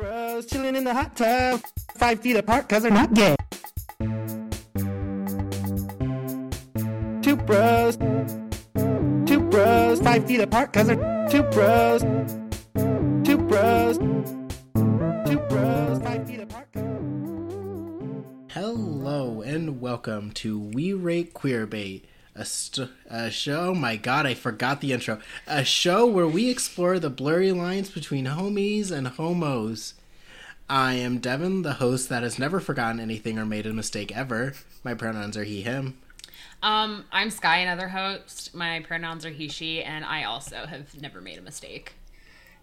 bros chilling in the hot tub, five feet apart because they're not gay. Two bros, two bros, five feet apart because they're two bros, two bros, two bros, five feet apart. Hello and welcome to We Rate Queerbait, a, st- a show. My God, I forgot the intro. A show where we explore the blurry lines between homies and homos. I am Devon, the host that has never forgotten anything or made a mistake ever. My pronouns are he/him. Um, I'm Skye, another host. My pronouns are he, she, and I also have never made a mistake.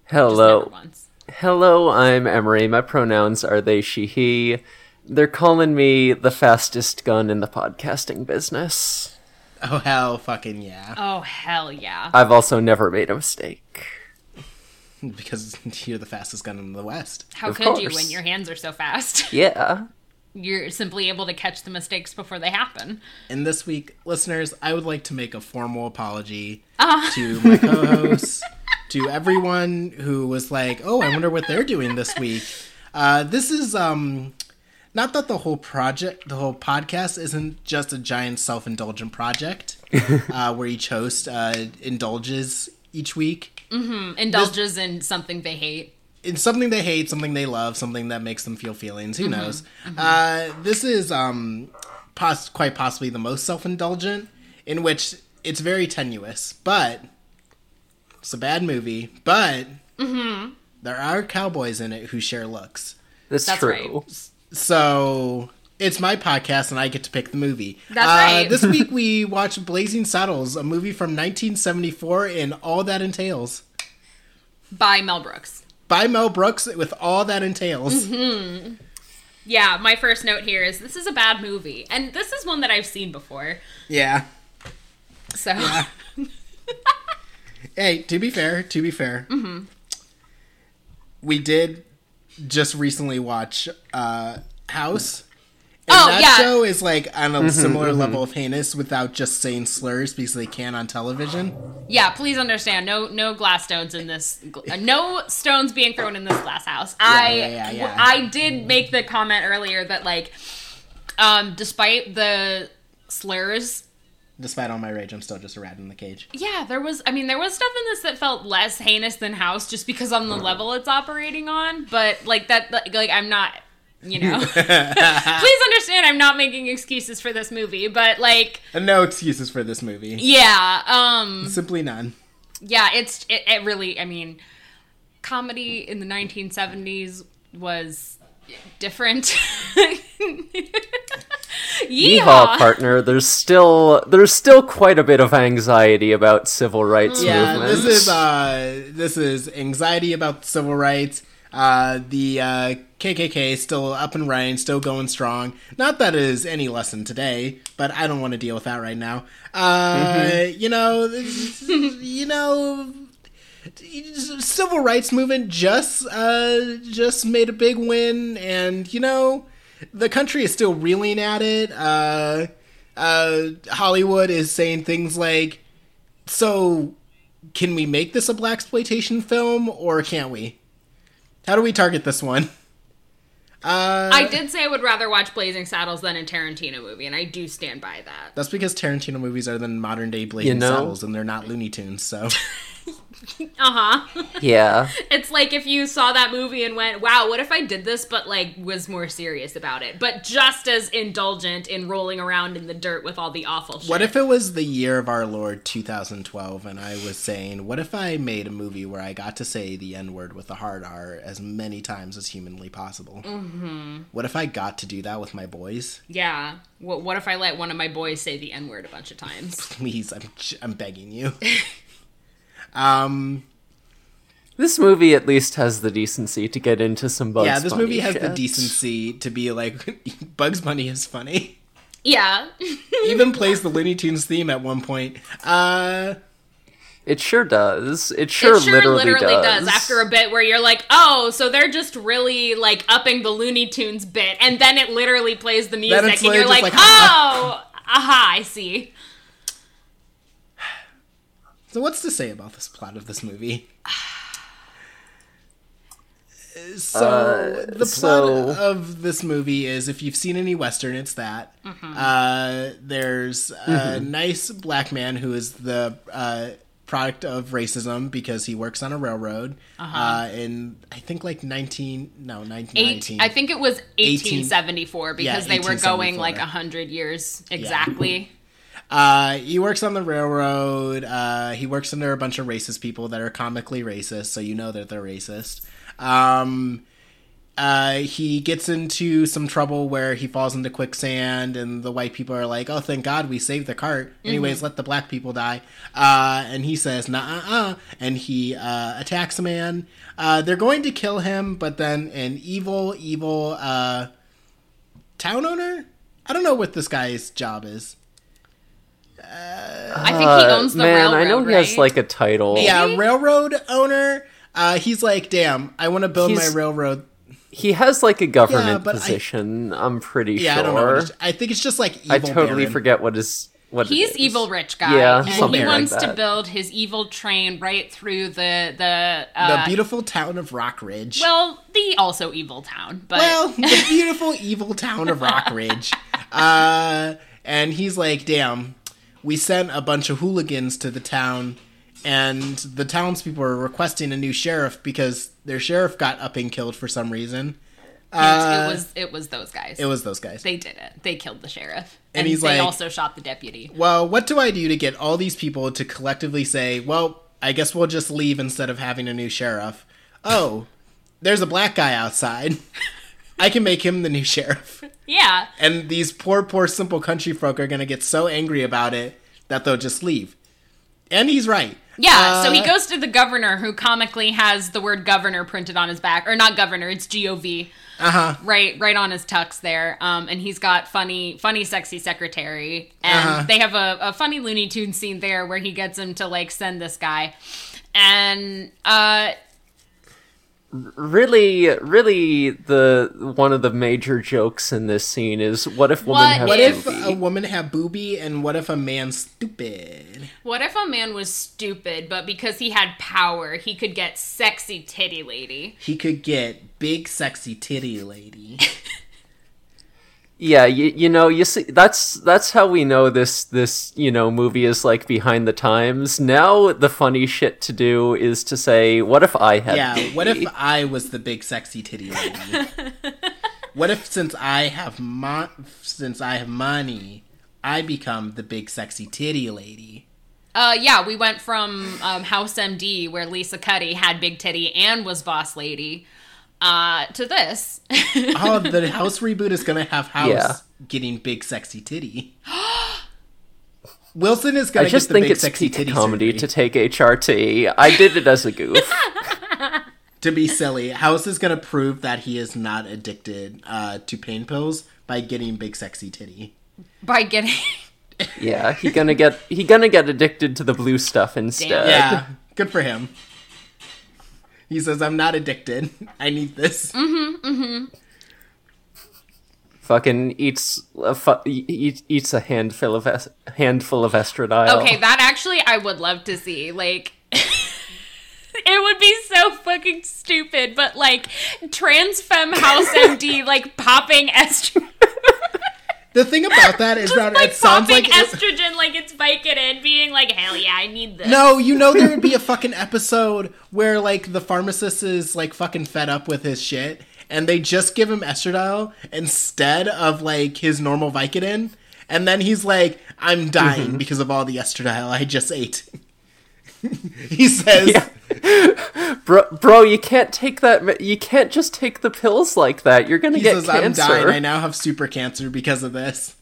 Just Hello. never once. Hello, I'm Emory. My pronouns are they, she, he. They're calling me the fastest gun in the podcasting business. Oh hell, fucking yeah! Oh, hell yeah. I've also never made a mistake. Because you're the fastest gun in the West. How of could you when your hands are so fast? Yeah. You're simply able to catch the mistakes before they happen. And this week, listeners, I would like to make a formal apology Ah. to my co-hosts, to everyone who was like, "Oh, I wonder what they're doing this week." Uh, this is um, not that the whole project, the whole podcast, isn't just a giant self-indulgent project uh, where each host uh, indulges each week Indulges in something they hate. in something they hate, something they love, something that makes them feel feelings. Who knows? Uh, this is um, pos- quite possibly the most self-indulgent, in which it's very tenuous, but it's a bad movie. But there are cowboys in it who share looks, That's, That's true. So it's my podcast and I get to pick the movie. That's Uh, right. This week we watched Blazing Saddles, a movie from 1974, and all that entails. By Mel Brooks. By Mel Brooks, with all that entails. Yeah, my first note here is this is a bad movie. And this is one that I've seen before. Yeah. So, Hey, to be fair, to be fair, Mm-hmm. we did just recently watch uh, House. And Oh, that yeah. show is like on Mm-hmm, a similar level of heinous without just saying slurs because they can on television. yeah, please understand no no glass stones in this uh, no stones being thrown in this glass house. I yeah, yeah, yeah. I did make the comment earlier that like um despite the slurs Despite all my rage, I'm still just a rat in the cage. Yeah, there was. I mean, there was stuff in this that felt less heinous than House, just because on the level it's operating on. But like that, like, like I'm not. You know, please understand. I'm not making excuses for this movie, but like, no excuses for this movie. yeah, um, Simply none. yeah, it's it, it really. I mean, comedy in the 1970s was different. Yeehaw, Yeehaw! partner. There's still there's still quite a bit of anxiety about civil rights Yeah, movements. this is uh, this is anxiety about civil rights. Uh, the uh, KKK is still up and running, still going strong. Not that it is any lesson today, but I don't want to deal with that right now. Uh, You know, you know, civil rights movement just uh, just made a big win, and you know, the country is still reeling at it. Uh, uh, Hollywood is saying things like, "So, can we make this a black exploitation film, or can't we? How do we target this one?" Uh, I did say I would rather watch Blazing Saddles than a Tarantino movie, and I do stand by that. That's because Tarantino movies are the modern day Blazing You know? Saddles, and they're not Looney Tunes. So, Uh huh. yeah. It's like if you saw that movie and went, "Wow, what if I did this?" but like was more serious about it, but just as indulgent in rolling around in the dirt with all the awful shit. what if it was the year of our Lord 2012, and I was saying, what if I made a movie where I got to say the N word with a hard R as many times as humanly possible? Mm-hmm. What if I got to do that with my boys? Yeah. What, what if I let one of my boys say the N word a bunch of times? Please, I'm I'm begging you. Um. This movie at least has the decency to get into some Bugs yeah, this Bunny movie has the decency to be like Bugs Bunny is funny. yeah. Even plays the Looney Tunes theme at one point. Uh It sure does. It sure, it sure literally, does. After a bit where you're like, oh, so they're just really like upping the Looney Tunes bit, and then it literally plays the music, and you're like, like, oh, aha, I see. So what's to say about this plot of this movie? So Uh, the plot so- of this movie is if you've seen any western, it's that. Mm-hmm. Uh, there's a Mm-hmm. nice black man who is the uh, product of racism because he works on a railroad uh in I think like nineteen no nineteen Uh-huh. Eight, nineteen. I think it was 1874 because Yeah, they were going 1874. like 100 years exactly. Uh, he works on the railroad. Uh, he works under a bunch of racist people that are comically racist, so you know that they're racist. Um, uh, he gets into some trouble where he falls into quicksand, and the white people are like, "Oh, thank God we saved the cart." Anyways, let the black people die. Uh, and he says, "Nah, uh, uh," and he uh, attacks a man. Uh, they're going to kill him, but then an evil, evil uh, town owner. I don't know what this guy's job is. I think he owns the Uh, man, railroad. I know he right? has like a title. Yeah, railroad owner. Uh, he's like, damn, I want to build my railroad. He has like a government but I- position. I, am pretty Yeah, sure. I don't know. what I think it's just like evil I totally baron. forget what is what. He's evil rich guy, Yeah, and something he like wants to build his evil train right through the the, The uh, beautiful town of Rock Ridge. well, the also evil town, but well, the beautiful evil town of Rock Ridge. Uh, and he's like, damn, we sent a bunch of hooligans to the town, and the townspeople are requesting a new sheriff because their sheriff got up and killed for some reason. it uh, was it was those guys. It was those guys. they did it. They killed the sheriff, And and, he's they like- also shot the deputy. well, what do I do to get all these people to collectively say, well, I guess we'll just leave instead of having a new sheriff? Oh, there's a black guy outside. I can make him the new sheriff. Yeah, And these poor, poor, simple country folk are going to get so angry about it that they'll just leave. And he's right. yeah. so he Uh, goes to the governor, who comically has the word governor printed on his back, or not governor, it's G O V. Uh huh. right right on his tux there um and he's got funny funny sexy secretary and Uh-huh. they have a, a funny looney tune scene there where he gets him to like send this guy and uh really, really the one of the major jokes in this scene is what if women What have What if- if a woman had booby and what if a man's stupid? what if a man was stupid but because he had power he could get sexy titty lady He could get big, sexy titty lady. Yeah, you, you know, you see, that's that's how we know this this you know movie is like behind the times. Now the funny shit to do is to say, what if I had? Yeah, baby? what if I was the big sexy titty lady? what if since I have mo- since I have money, I become the big sexy titty lady? uh yeah we went from um, house md where lisa cuddy had big titty and was boss lady uh to this Oh, the house reboot is gonna have House Yeah. getting big sexy titty. Wilson is gonna I just get the think big it's sexy peak titty comedy surgery. to take HRT. I did it as a goof. to be silly. House is gonna prove that he is not addicted uh, to pain pills by getting big sexy titty. by getting yeah, he gonna get he gonna get addicted to the blue stuff instead. Yeah, good for him. He says, "I'm not addicted. I need this." Mm-hmm, mm-hmm. Fucking eats a fu- eat, eats a handful of es- handful of estradiol. Okay, that actually I would love to see. Like it would be so fucking stupid, but like trans femme house MD like popping estrogen The thing about that is that like it sounds like it- estrogen like it's Vicodin being like, hell yeah, I need this. no, you know there would be a fucking episode where like the pharmacist is like fucking fed up with his shit, and they just give him estradiol instead of like his normal Vicodin, and then he's like, "I'm dying mm-hmm. because of all the estradiol I just ate." he says, bro, bro, you can't take that. You can't just take the pills like that. You're gonna "He get says I'm dying. I now have super cancer because of this.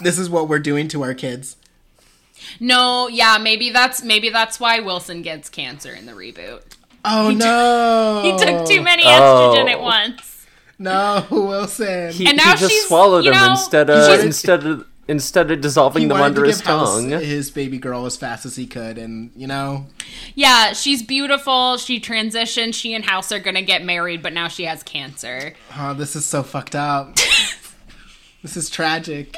This is what we're doing to our kids." No, yeah, maybe that's maybe that's why Wilson gets cancer in the reboot. Oh no! He took too many oh. estrogen at Oh. once. No, Wilson. He, And now he just she's- swallowed you them know, instead of instead of instead of dissolving he them under to his give House tongue. his baby girl as fast as he could, and you know, Yeah, she's beautiful. She transitioned. She and House are gonna get married, but now she has cancer. oh, this is so fucked up. this is tragic.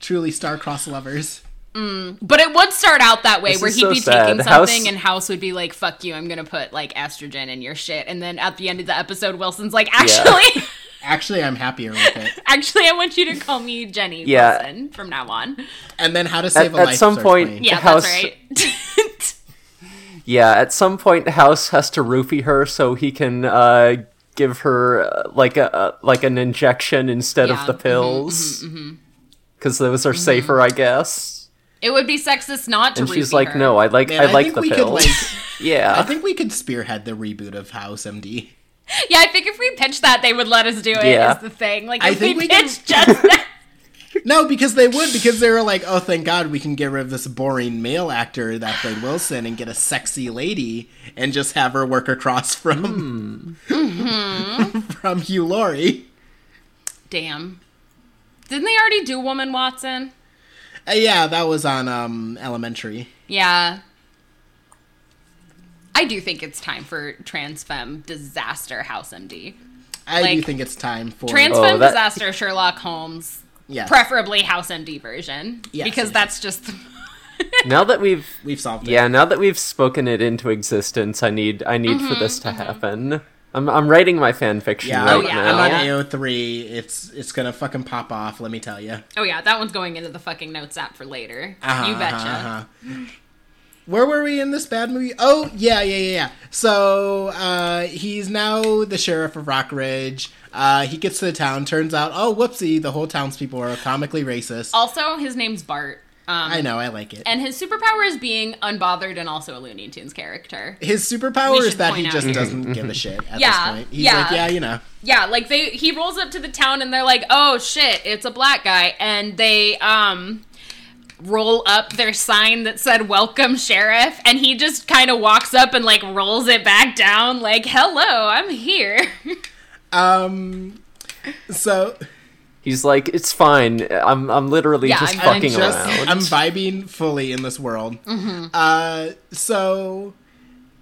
Truly star-crossed lovers. Mm. But it would start out that way, This where is he'd so be sad. taking House- something, and House would be like, "Fuck you, I'm gonna put like estrogen in your shit." And then at the end of the episode, Wilson's like, "Actually, Actually, I'm happier with it. actually, I want you to call me Jenny Yeah. Wilson from now on." And then how to save At- a at life. At some point- playing. Yeah, House- that's right. Yeah, at some point, House has to roofie her so he can uh, give her uh, like a uh, like an injection instead Yeah, of the mhm, pills, because those are safer, I guess. it would be sexist not to. And she's like, her. "No, I like Man, I I like think the we could pills." like. yeah, I think we could spearhead the reboot of House MD. Yeah, I think if we pitched that, they would let us do it. Yeah. Is the thing. Like I if think we we can- just that. No, because they would, because they were like, oh, thank God we can get rid of this boring male actor that played Wilson and get a sexy lady and just have her work across from from Hugh Laurie. Damn. Didn't they already do Woman Watson? Uh, yeah, that was on um, Elementary. Yeah. I do think it's time for trans femme disaster House MD. I do think it's time for Trans Oh, femme that- disaster Sherlock Holmes, Yes. preferably House MD version, Yes, because yes, that's just now that we've We've solved it. yeah now that we've spoken it into existence, I need I need for this Mm-hmm, to happen. I'm I'm writing my fan fiction Yeah, right I'm, yeah. now. I'm on Yeah. AO3. It's it's gonna fucking pop off. Let me tell you. oh yeah, that one's going into the fucking notes app for later. Uh-huh, you betcha. uh-huh, uh-huh. Where were we in this bad movie? Oh, yeah, yeah, yeah, yeah. So, uh, he's now the sheriff of Rock Ridge. Uh, he gets to the town. Turns out, oh, whoopsie, the whole townspeople are comically racist. Also, his name's Bart. Um, I know, I like it. And his superpower is being unbothered and also a Looney Tunes character. His superpower is that he out just doesn't give a shit at Yeah, this point. He's yeah. like, yeah, you know. Yeah, like they he rolls up to the town and they're like, "Oh shit, it's a black guy." And they um roll up their sign that said "Welcome Sheriff" and he just kind of walks up and like rolls it back down like, "Hello, I'm here." Um, so He's like, it's fine. I'm I'm literally Yeah, just I'm- I'm fucking just, around. I'm vibing fully in this world. Uh, so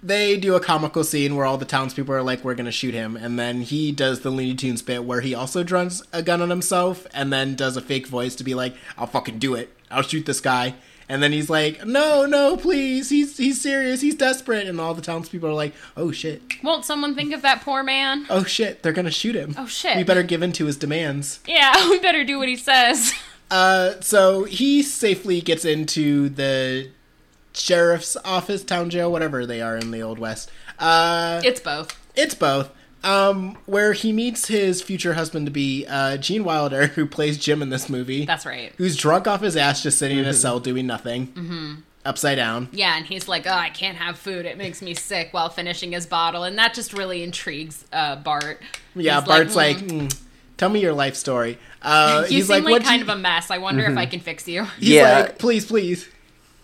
they do a comical scene where all the townspeople are like, "We're gonna shoot him," and then he does the Looney Tunes bit where he also draws a gun on himself and then does a fake voice to be like, "I'll fucking do it. I'll shoot this guy." And then he's like, "No, no, please. He's he's serious. He's desperate." And all the townspeople are like, "Oh shit. Won't someone think of that poor man? Oh shit. They're gonna shoot him. Oh, shit. We better give in to his demands." Yeah, we better do what he says. Uh, so he safely gets into the sheriff's office, town jail, whatever they are in the old west. Uh, It's both. it's both. Um, where he meets his future husband to be uh, Gene Wilder, who plays Jim in this movie, That's right. who's drunk off his ass, just sitting in a cell doing nothing, mm-hmm. upside down. Yeah, and he's like, "Oh, I can't have food. It makes me sick." While finishing his bottle, and that just really intrigues uh, Bart. Yeah, He's Bart's "Mm, like, "Mm, "Tell me your life story." Uh, you he's seem like, like, "What?" kind of a mess. I wonder if I can fix you." He's Yeah. like, "Please, please."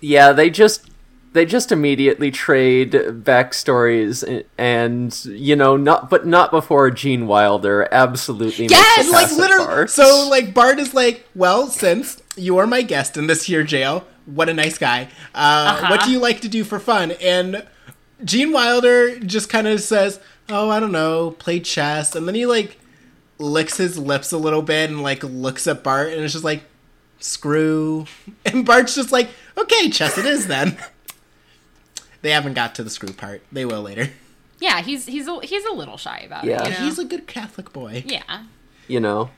yeah, they just they just immediately trade backstories and you know not but not before Gene Wilder absolutely Yes, makes like literally. Bart. So like Bart is like, well, since you are my guest in this here jail, what a nice guy. Uh, Uh-huh. What do you like to do for fun? And Gene Wilder just kind of says, oh, I don't know, play chess, and then he like licks his lips a little bit and like looks at Bart, and it's just like, screw. And Bart's just like, okay, chess it is then. they haven't got to the screw part. They will later. Yeah, he's he's a, he's a little shy about Yeah. it. You know? He's a good Catholic boy. yeah. you know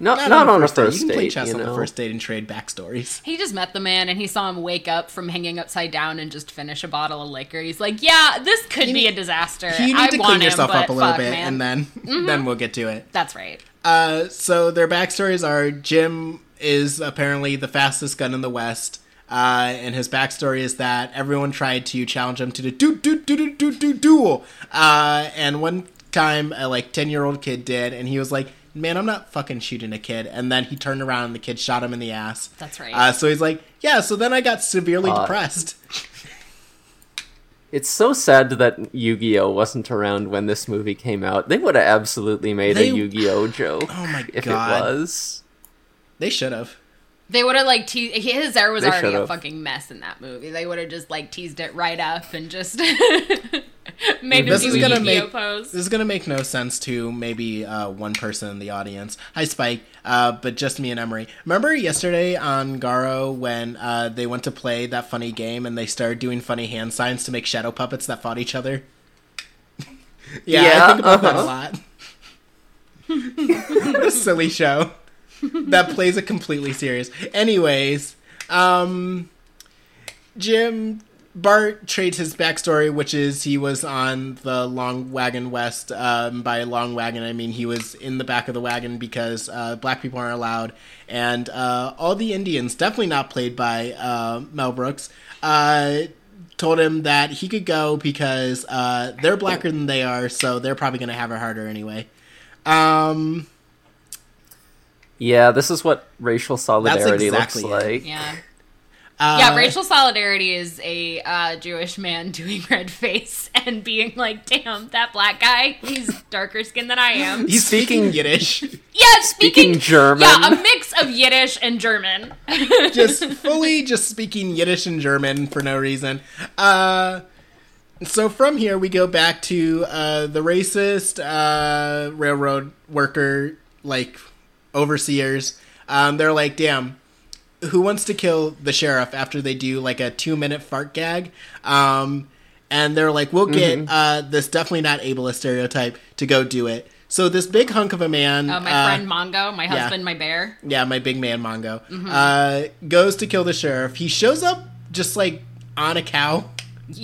not not, on a first date. You can play chess you on know the first date and trade backstories. He just met the man and he saw him wake up from hanging upside down and just finish a bottle of liquor. He's like, "Yeah, this could You be need- a disaster. You need I to clean yourself but up a little fuck, bit, man. and then then we'll get to it. That's right. Uh, so their backstories are Jim is apparently the fastest gun in the West. Uh, and his backstory is that everyone tried to challenge him to the do do do do do do duel. Uh, and one time a like ten year old kid did, and he was like, "Man, I'm not fucking shooting a kid." And then he turned around and the kid shot him in the ass. That's right. Uh, so he's like, "Yeah." So then I got severely Uh, depressed. it's so sad that Yu-Gi-Oh wasn't around when this movie came out they would have absolutely made They- a Yu-Gi-Oh joke Oh my if God. it was They should have. They would have like te- his hair was They already a should've. fucking mess in that movie. They would have just like teased it right up and just Made him This do is a gonna make pose. this is gonna make no sense to maybe uh, one person in the audience. Hi, Spike, uh, but just me and Emory. Remember yesterday on Garo when uh, they went to play that funny game and they started doing funny hand signs to make shadow puppets that fought each other. yeah, I think about that a uh-huh. lot. what a silly show that plays it completely serious. Anyways, um, Jim Bart trades his backstory, which is he was on the Long Wagon West. Um, by Long Wagon, I mean he was in the back of the wagon because uh, black people aren't allowed, and uh, all the Indians, definitely not played by uh, Mel Brooks, uh, told him that he could go because uh, they're blacker than they are, so they're probably going to have it harder anyway. Um, Yeah, this is what racial solidarity exactly looks it. like. Yeah. uh, Yeah, racial solidarity is a uh, Jewish man doing red face and being like, "Damn, that black guy, he's darker skinned than I am." He's speaking Speaking- Yiddish. Yeah, speaking, Speaking German. Yeah, a mix of Yiddish and German. just fully just speaking Yiddish and German for no reason. Uh, so from here we go back to uh, the racist uh, railroad worker like overseers. Um, they're like, damn. Who wants to kill the sheriff after they do like a two minute fart gag? Um, and they're like, we'll get uh, this definitely not ableist stereotype to go do it. So this big hunk of a man, Uh, my uh, friend Mongo, my husband, my bear. yeah, my big man Mongo, uh, goes to kill the sheriff. He shows up just like on a cow.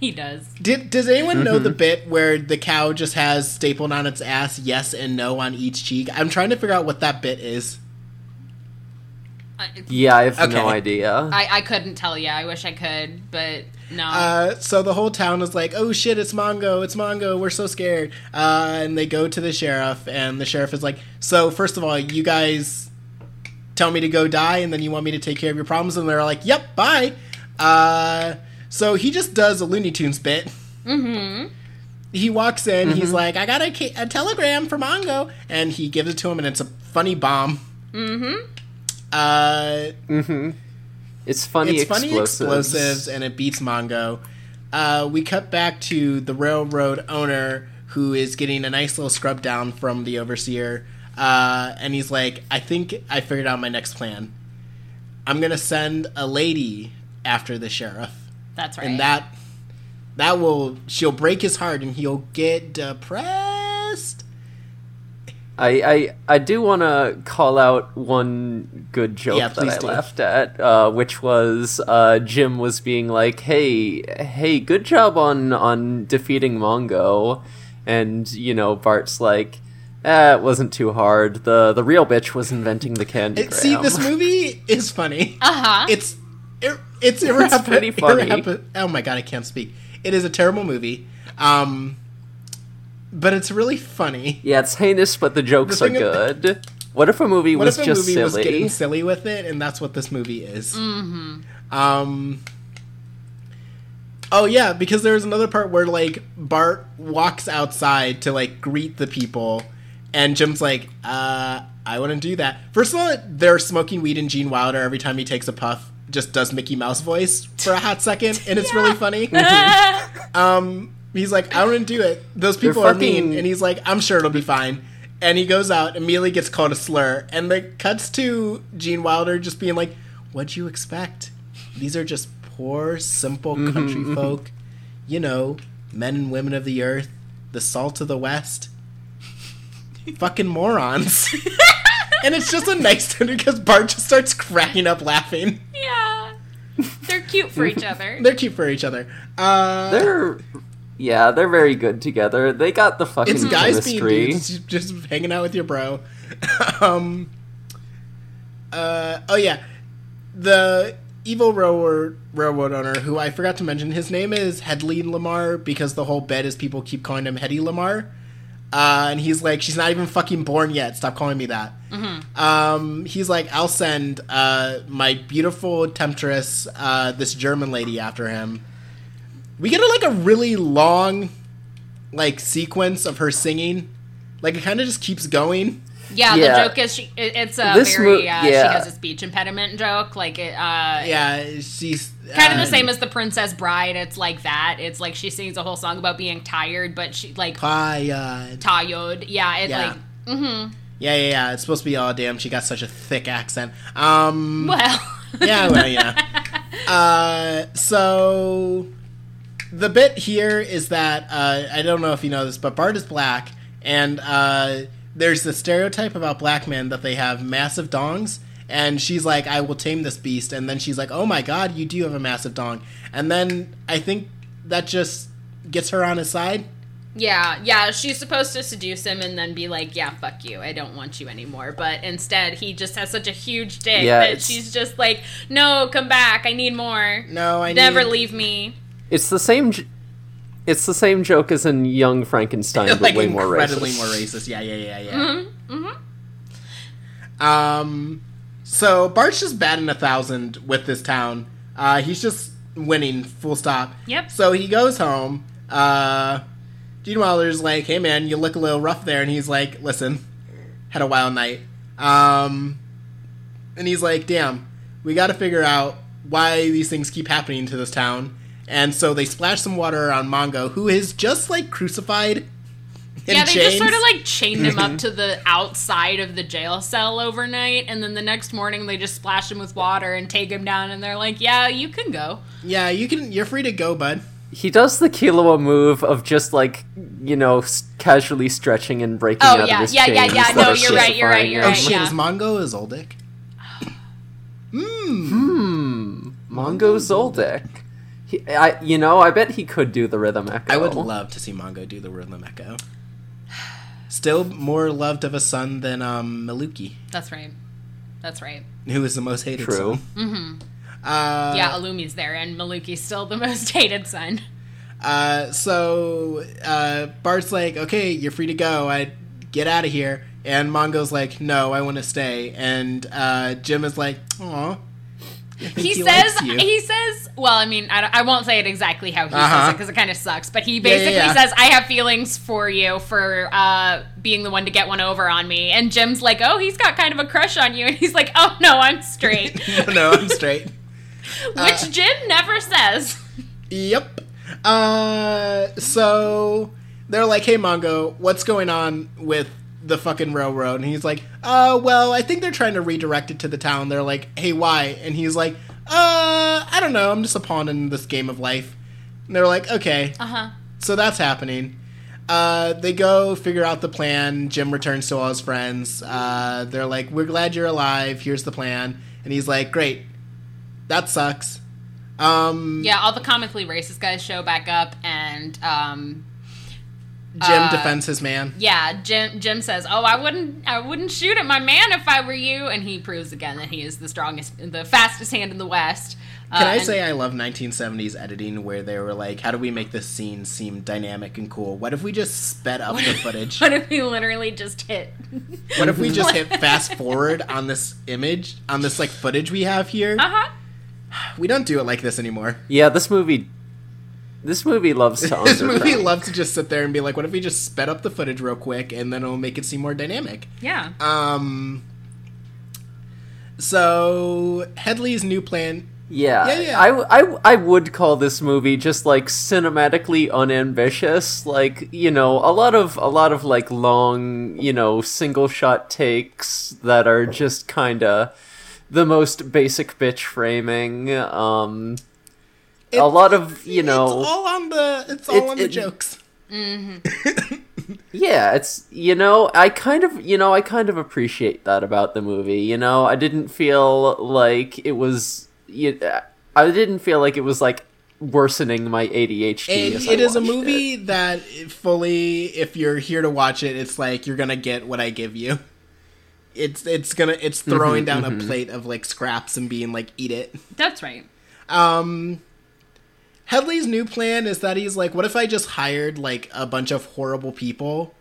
he does. Did does anyone know the bit where the cow just has stapled on its ass yes and no on each cheek? I'm trying to figure out what that bit is. I, Yeah, I have Okay. no idea. I, I couldn't tell you. I wish I could, but no. Uh, so the whole town is like, "Oh shit, it's Mongo! It's Mongo! We're so scared!" Uh, and they go to the sheriff, and the sheriff is like, "So first of all, you guys tell me to go die, and then you want me to take care of your problems?" And they're like, "Yep, bye." Uh, so he just does a Looney Tunes bit. Mm-hmm. He walks in. He's like, "I got a, a telegram from Mongo," and he gives it to him, and it's a funny bomb. Mm-hmm. Uh, It's funny it's funny explosives. explosives and it beats Mongo. Uh, we cut back to the railroad owner who is getting a nice little scrub down from the overseer. Uh, and he's like, I think I figured out my next plan. I'm going to send a lady after the sheriff. That's right. And that that will she'll break his heart and he'll get depressed. I, I I do want to call out one good joke Yeah, that I do. laughed at, uh, which was uh, Jim was being like, "Hey, hey, good job on on defeating Mongo," and you know Bart's like, "Eh, it wasn't too hard. the The real bitch was inventing the candy." It- see, this movie is funny. uh huh. It's it, it's irrep- pretty funny. irrep- oh my god, I can't speak. It is a terrible movie. Um, but it's really funny. Yeah, it's heinous, but the jokes The are good. What if a movie What was if a just movie was getting silly? silly with it, and that's what this movie is? Mm-hmm. Um. Oh yeah, because there's another part where like Bart walks outside to like greet the people, and Jim's like, "Uh, I wouldn't do that." First of all, they're smoking weed, and Gene Wilder every time he takes a puff just does Mickey Mouse voice for a hot second, and it's really funny. Mm-hmm. um, he's like, "I wouldn't do it. Those people are mean," fucking- and he's like, "I'm sure it'll be fine." And he goes out, immediately gets called a slur, and the cuts to Gene Wilder just being like, "What'd you expect? These are just poor, simple mm-hmm, country mm-hmm. folk, you know, men and women of the earth, the salt of the West, fucking morons." and it's just a nice tune because Bart just starts cracking up laughing. yeah. They're cute for each other. They're cute for each other. Uh, They're yeah, they're very good together. They got the fucking it's guys being chemistry. dudes, just hanging out with your bro. um. Uh. Oh yeah, the evil railroad railroad owner who I forgot to mention. His name is Hedley Lamarr because the whole bed is people keep calling him Hedy Lamarr. Uh, and he's like, she's not even fucking born yet. Stop calling me that. Um, he's like, I'll send uh, my beautiful temptress, uh, this German lady, after him. We get a, like a really long, like sequence of her singing. Like it kind of just keeps going. Yeah, Yeah. the joke is she. It, it's a This very. mo- uh, She has a speech impediment joke. Like it. Uh, Yeah, she's Kind of uh, the same as the Princess Bride. It's like that. It's like she sings a whole song about being tired, but she like Tired. tired. Yeah, it Yeah. like. Mm-hmm. Yeah, yeah, yeah. It's supposed to be all damn. She got such a thick accent. Um. Well. yeah, well, yeah. Uh, so the bit here is that uh, I don't know if you know this, but Bart is black, and uh, there's the stereotype about black men that they have massive dongs. And she's like, "I will tame this beast," and then she's like, "Oh my god, you do have a massive dong." And then I think that just gets her on his side. Yeah, yeah, she's supposed to seduce him and then be like, "Yeah, fuck you, I don't want you anymore." But instead, he just has such a huge dick Yeah, that she's just like, "No, come back, I need more. No, I Never need- leave me." It's the same. J- It's the same joke as in Young Frankenstein, but like way more incredibly racist. more racist. Yeah, yeah, yeah, yeah. Um, so Bart's just batting a thousand with this town. Uh, he's just winning, full stop. Yep. So he goes home. Uh, Gene Wilder's like, "Hey man, you look a little rough there," and he's like, "Listen, had a wild night." Um, and he's like, "Damn, we got to figure out why these things keep happening to this town." And so they splash some water on Mongo, who is just like crucified. in yeah, they just sort of like chained him up to the outside of the jail cell overnight, and then the next morning they just splash him with water and take him down, and they're like, "Yeah, you can go." Yeah, you can. You're free to go, bud. He does the Killua move of just like you know s- casually stretching and breaking Oh, out yeah, of his yeah, yeah, chains yeah, no, you're right, you're right, you're Oh shit, yeah. is Mongo a Zoldyck? Hmm. Hmm. Mongo Zoldyck. He, I, you know, I bet he could do the rhythm echo. I would love to see Mongo do the rhythm echo. Still more loved of a son than um, Milluki, That's right. That's right. who is the most hated True. son. Uh, Yeah, Illumi's there, and Milluki's still the most hated son. Uh, so uh, Bart's like, "Okay, you're free to go. I get out of here." And Mongo's like, "No, I want to stay." And uh, Jim is like, "Aw." Think He, says, he says, well, I mean, I, I won't say it exactly how he says Uh-huh. it because it kind of sucks, but he yeah, basically yeah. says, I have feelings for you for uh, being the one to get one over on me. And Jim's like, oh, he's got kind of a crush on you. And he's like, oh, no, I'm straight. no, no, I'm straight. Which Jim never says. Yep. Uh, so they're like, "Hey, Mongo, what's going on with the fucking railroad?" And he's like, "Uh, well, I think they're trying to redirect it to the town." They're like, "Hey, why?" And he's like, "Uh, I don't know. I'm just a pawn in this game of life." And they're like, "Okay." Uh huh. So that's happening. Uh, they go figure out the plan. Jim returns to all his friends. Uh, they're like, "We're glad you're alive. Here's the plan." And he's like, "Great. That sucks." Um, Yeah, all the comically racist guys show back up, and um, Jim Uh, defends his man. yeah, Jim Jim says, "Oh, I wouldn't, I wouldn't shoot at my man if I were you," and he proves again that he is the strongest, the fastest hand in the West. Can Uh, I and- say I love 1970s editing where they were like, how do we make this scene seem dynamic and cool? What if we just sped up the footage? What if we literally just hit? What if we just hit fast forward on this image, on this like footage we have here? Uh huh. We don't do it like this anymore. Yeah, this movie. This movie loves to This movie loves to just sit there and be like, what if we just sped up the footage real quick and then it'll make it seem more dynamic? Yeah. Um. So Hedley's new plan. Yeah, Yeah, yeah. I, I, I would call this movie just like cinematically unambitious. Like you know, a lot of a lot of like long, you know, single shot takes that are just kind of the most basic bitch framing. Um, a lot of you know, it's all on the. It's all It- on the it- jokes. yeah, it's you know, I kind of you know, I kind of appreciate that about the movie. You know, I didn't feel like it was. You, I didn't feel like it was like worsening my ADHD. It, as I it is a movie it. that fully, if you're here to watch it, it's like you're gonna get what I give you. It's it's gonna it's Mm-hmm, throwing down a plate of like scraps and being like eat it. That's right. Um, Hedley's new plan is that he's like, what if I just hired like a bunch of horrible people,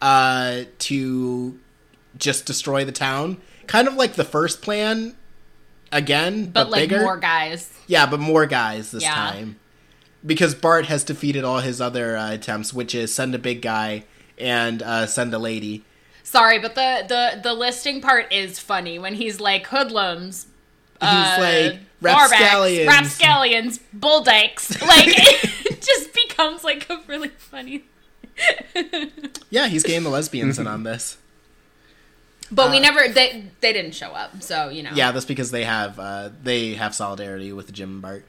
uh, to just destroy the town? Kind of like the first plan, again, but, But, like bigger. more guys. Yeah, but more guys this Yeah. time. Because Bart has defeated all his other uh, attempts, which is send a big guy and uh, send a lady. Sorry, but the the the listing part is funny when he's like hoodlums. He's uh, like rapscallions. rapscallions, bull dykes. Like it just becomes like a really funny. Yeah, he's getting the lesbians in on this. But we never they they didn't show up, so you know. Yeah, that's because they have uh, they have solidarity with Jim and Bart.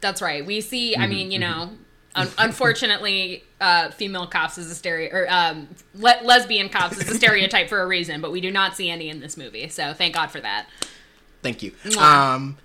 That's right. We see. Mm-hmm, I mean, you know, un- unfortunately, uh, female cops is a stereo or um, le- lesbian cops is a stereotype for a reason, but we do not see any in this movie. So thank God for that. Thank you. Mwah. Um,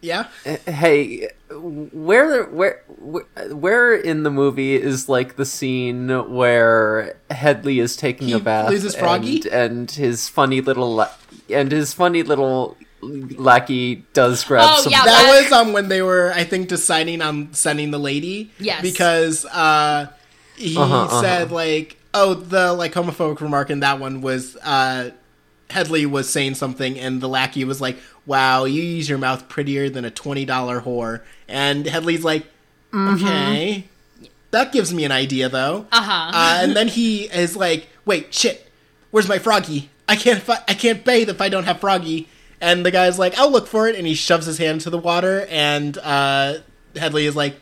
yeah, Hey, where where where where in the movie is like the scene where Hedley is taking He a bath loses Froggy? and, and his funny little la- and his funny little lackey does grab Oh, some yeah, that that- was um when they were I think deciding on sending the lady. Yes. Because uh, he Uh-huh, uh-huh. said like, oh, the like homophobic remark in that one was uh, Hedley was saying something, and the lackey was like, "Wow, you use your mouth prettier than a twenty dollar whore," and Hedley's like, "Okay." That gives me an idea, though. Uh-huh. Uh, and then he is like, "Wait, shit, where's my froggy? I can't, fi- I can't bathe if I don't have froggy." And the guy's like, "I'll look for it," and he shoves his hand into the water, and uh, Hedley is like,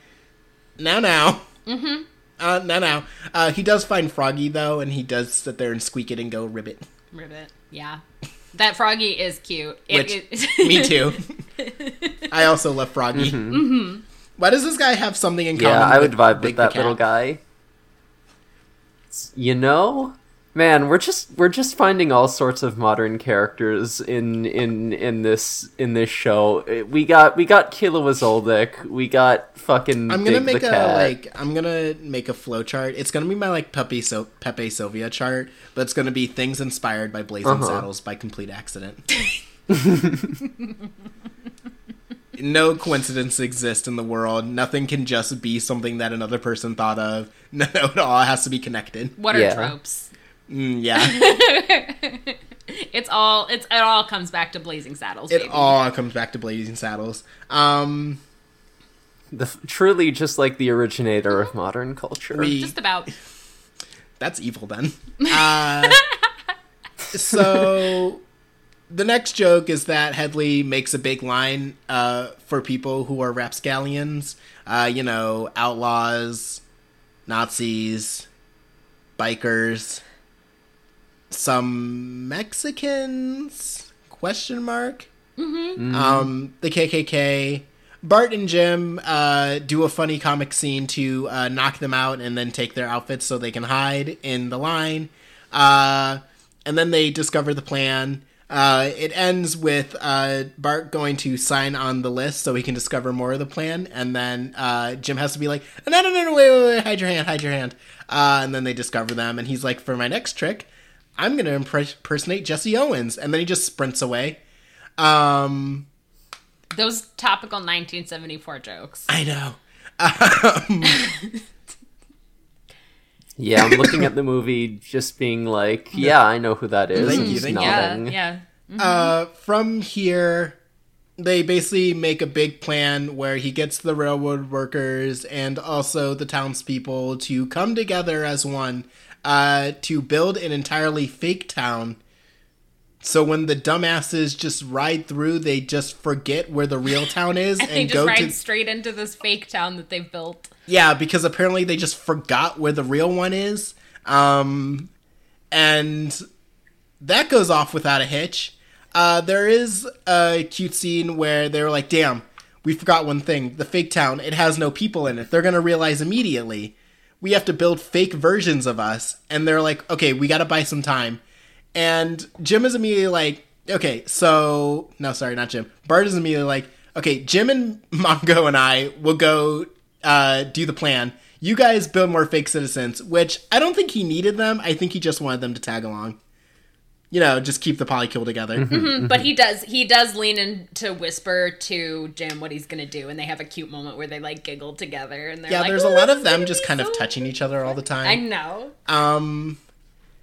"Now, now." Mm-hmm. Uh, now, now. Uh, he does find Froggy though, and he does sit there and squeak it and go ribbit. Ribbit. Yeah. That froggy is cute. It- Which it- me too. I also love Froggy. Mm-hmm. Why does this guy have something in common? Yeah, I would with vibe with that the little guy. You know, man, we're just we're just finding all sorts of modern characters in in in this in this show. Eh, We got we got Killua Zoldyck, we got fucking. I'm gonna Big make the a Cat. like. I'm gonna make a flow chart. It's gonna be my like Pepe so Pepe Silvia chart, but it's gonna be things inspired by Blazing Uh-huh. Saddles by complete accident. no coincidence exists in the world. Nothing can just be something that another person thought of. No, it all has to be connected. what are Yeah. tropes? Mm, yeah, It's all it's it all comes back to Blazing Saddles. it baby. all comes back to Blazing Saddles. Um, the, truly just like the originator of modern culture. we just about That's evil then. Uh, so the next joke is that Hedley makes a big line uh, for people who are rapscallions. Uh, you know, outlaws, Nazis, bikers, some Mexicans? Question mark. Um, the KKK. Bart and Jim uh, do a funny comic scene to uh, knock them out and then take their outfits so they can hide in the line. Uh, and then they discover the plan. Uh, it ends with uh, Bart going to sign on the list so he can discover more of the plan. And then uh, Jim has to be like, no, no, no, no, wait, wait, wait, hide your hand, hide your hand. Uh, and then they discover them. And he's like, for my next trick, I'm going to impersonate Jesse Owens. And then he just sprints away. Um, those topical 1974 jokes. I know. Um, Yeah, I'm looking at the movie, just being like, yeah, I know who that is. Thank and you, thank you. Yeah, nodding. yeah. uh, from here, they basically make a big plan where he gets the railroad workers and also the townspeople to come together as one uh, to build an entirely fake town. So when the dumbasses just ride through, they just forget where the real town is And and, they just go ride to straight into this fake town that they've built. Yeah, because apparently they just forgot where the real one is. Um, and that goes off without a hitch. Uh, there is a cute scene where they're like, damn, we forgot one thing. The fake town, it has no people in it. They're going to realize immediately. We have to build fake versions of us. And they're like, okay, we got to buy some time. And Jim is immediately like, okay, so. No, sorry, not Jim. Bart is immediately like, okay, Jim and Mongo and I will go uh, do the plan. You guys build more fake citizens, which I don't think he needed them. I think he just wanted them to tag along. You know, just keep the polycule together. But he does he does lean in to whisper to Jim what he's gonna do, and they have a cute moment where they like giggle together, and they're yeah, like, there's a lot of them just be kind of so touching each other all the time. I know. Um,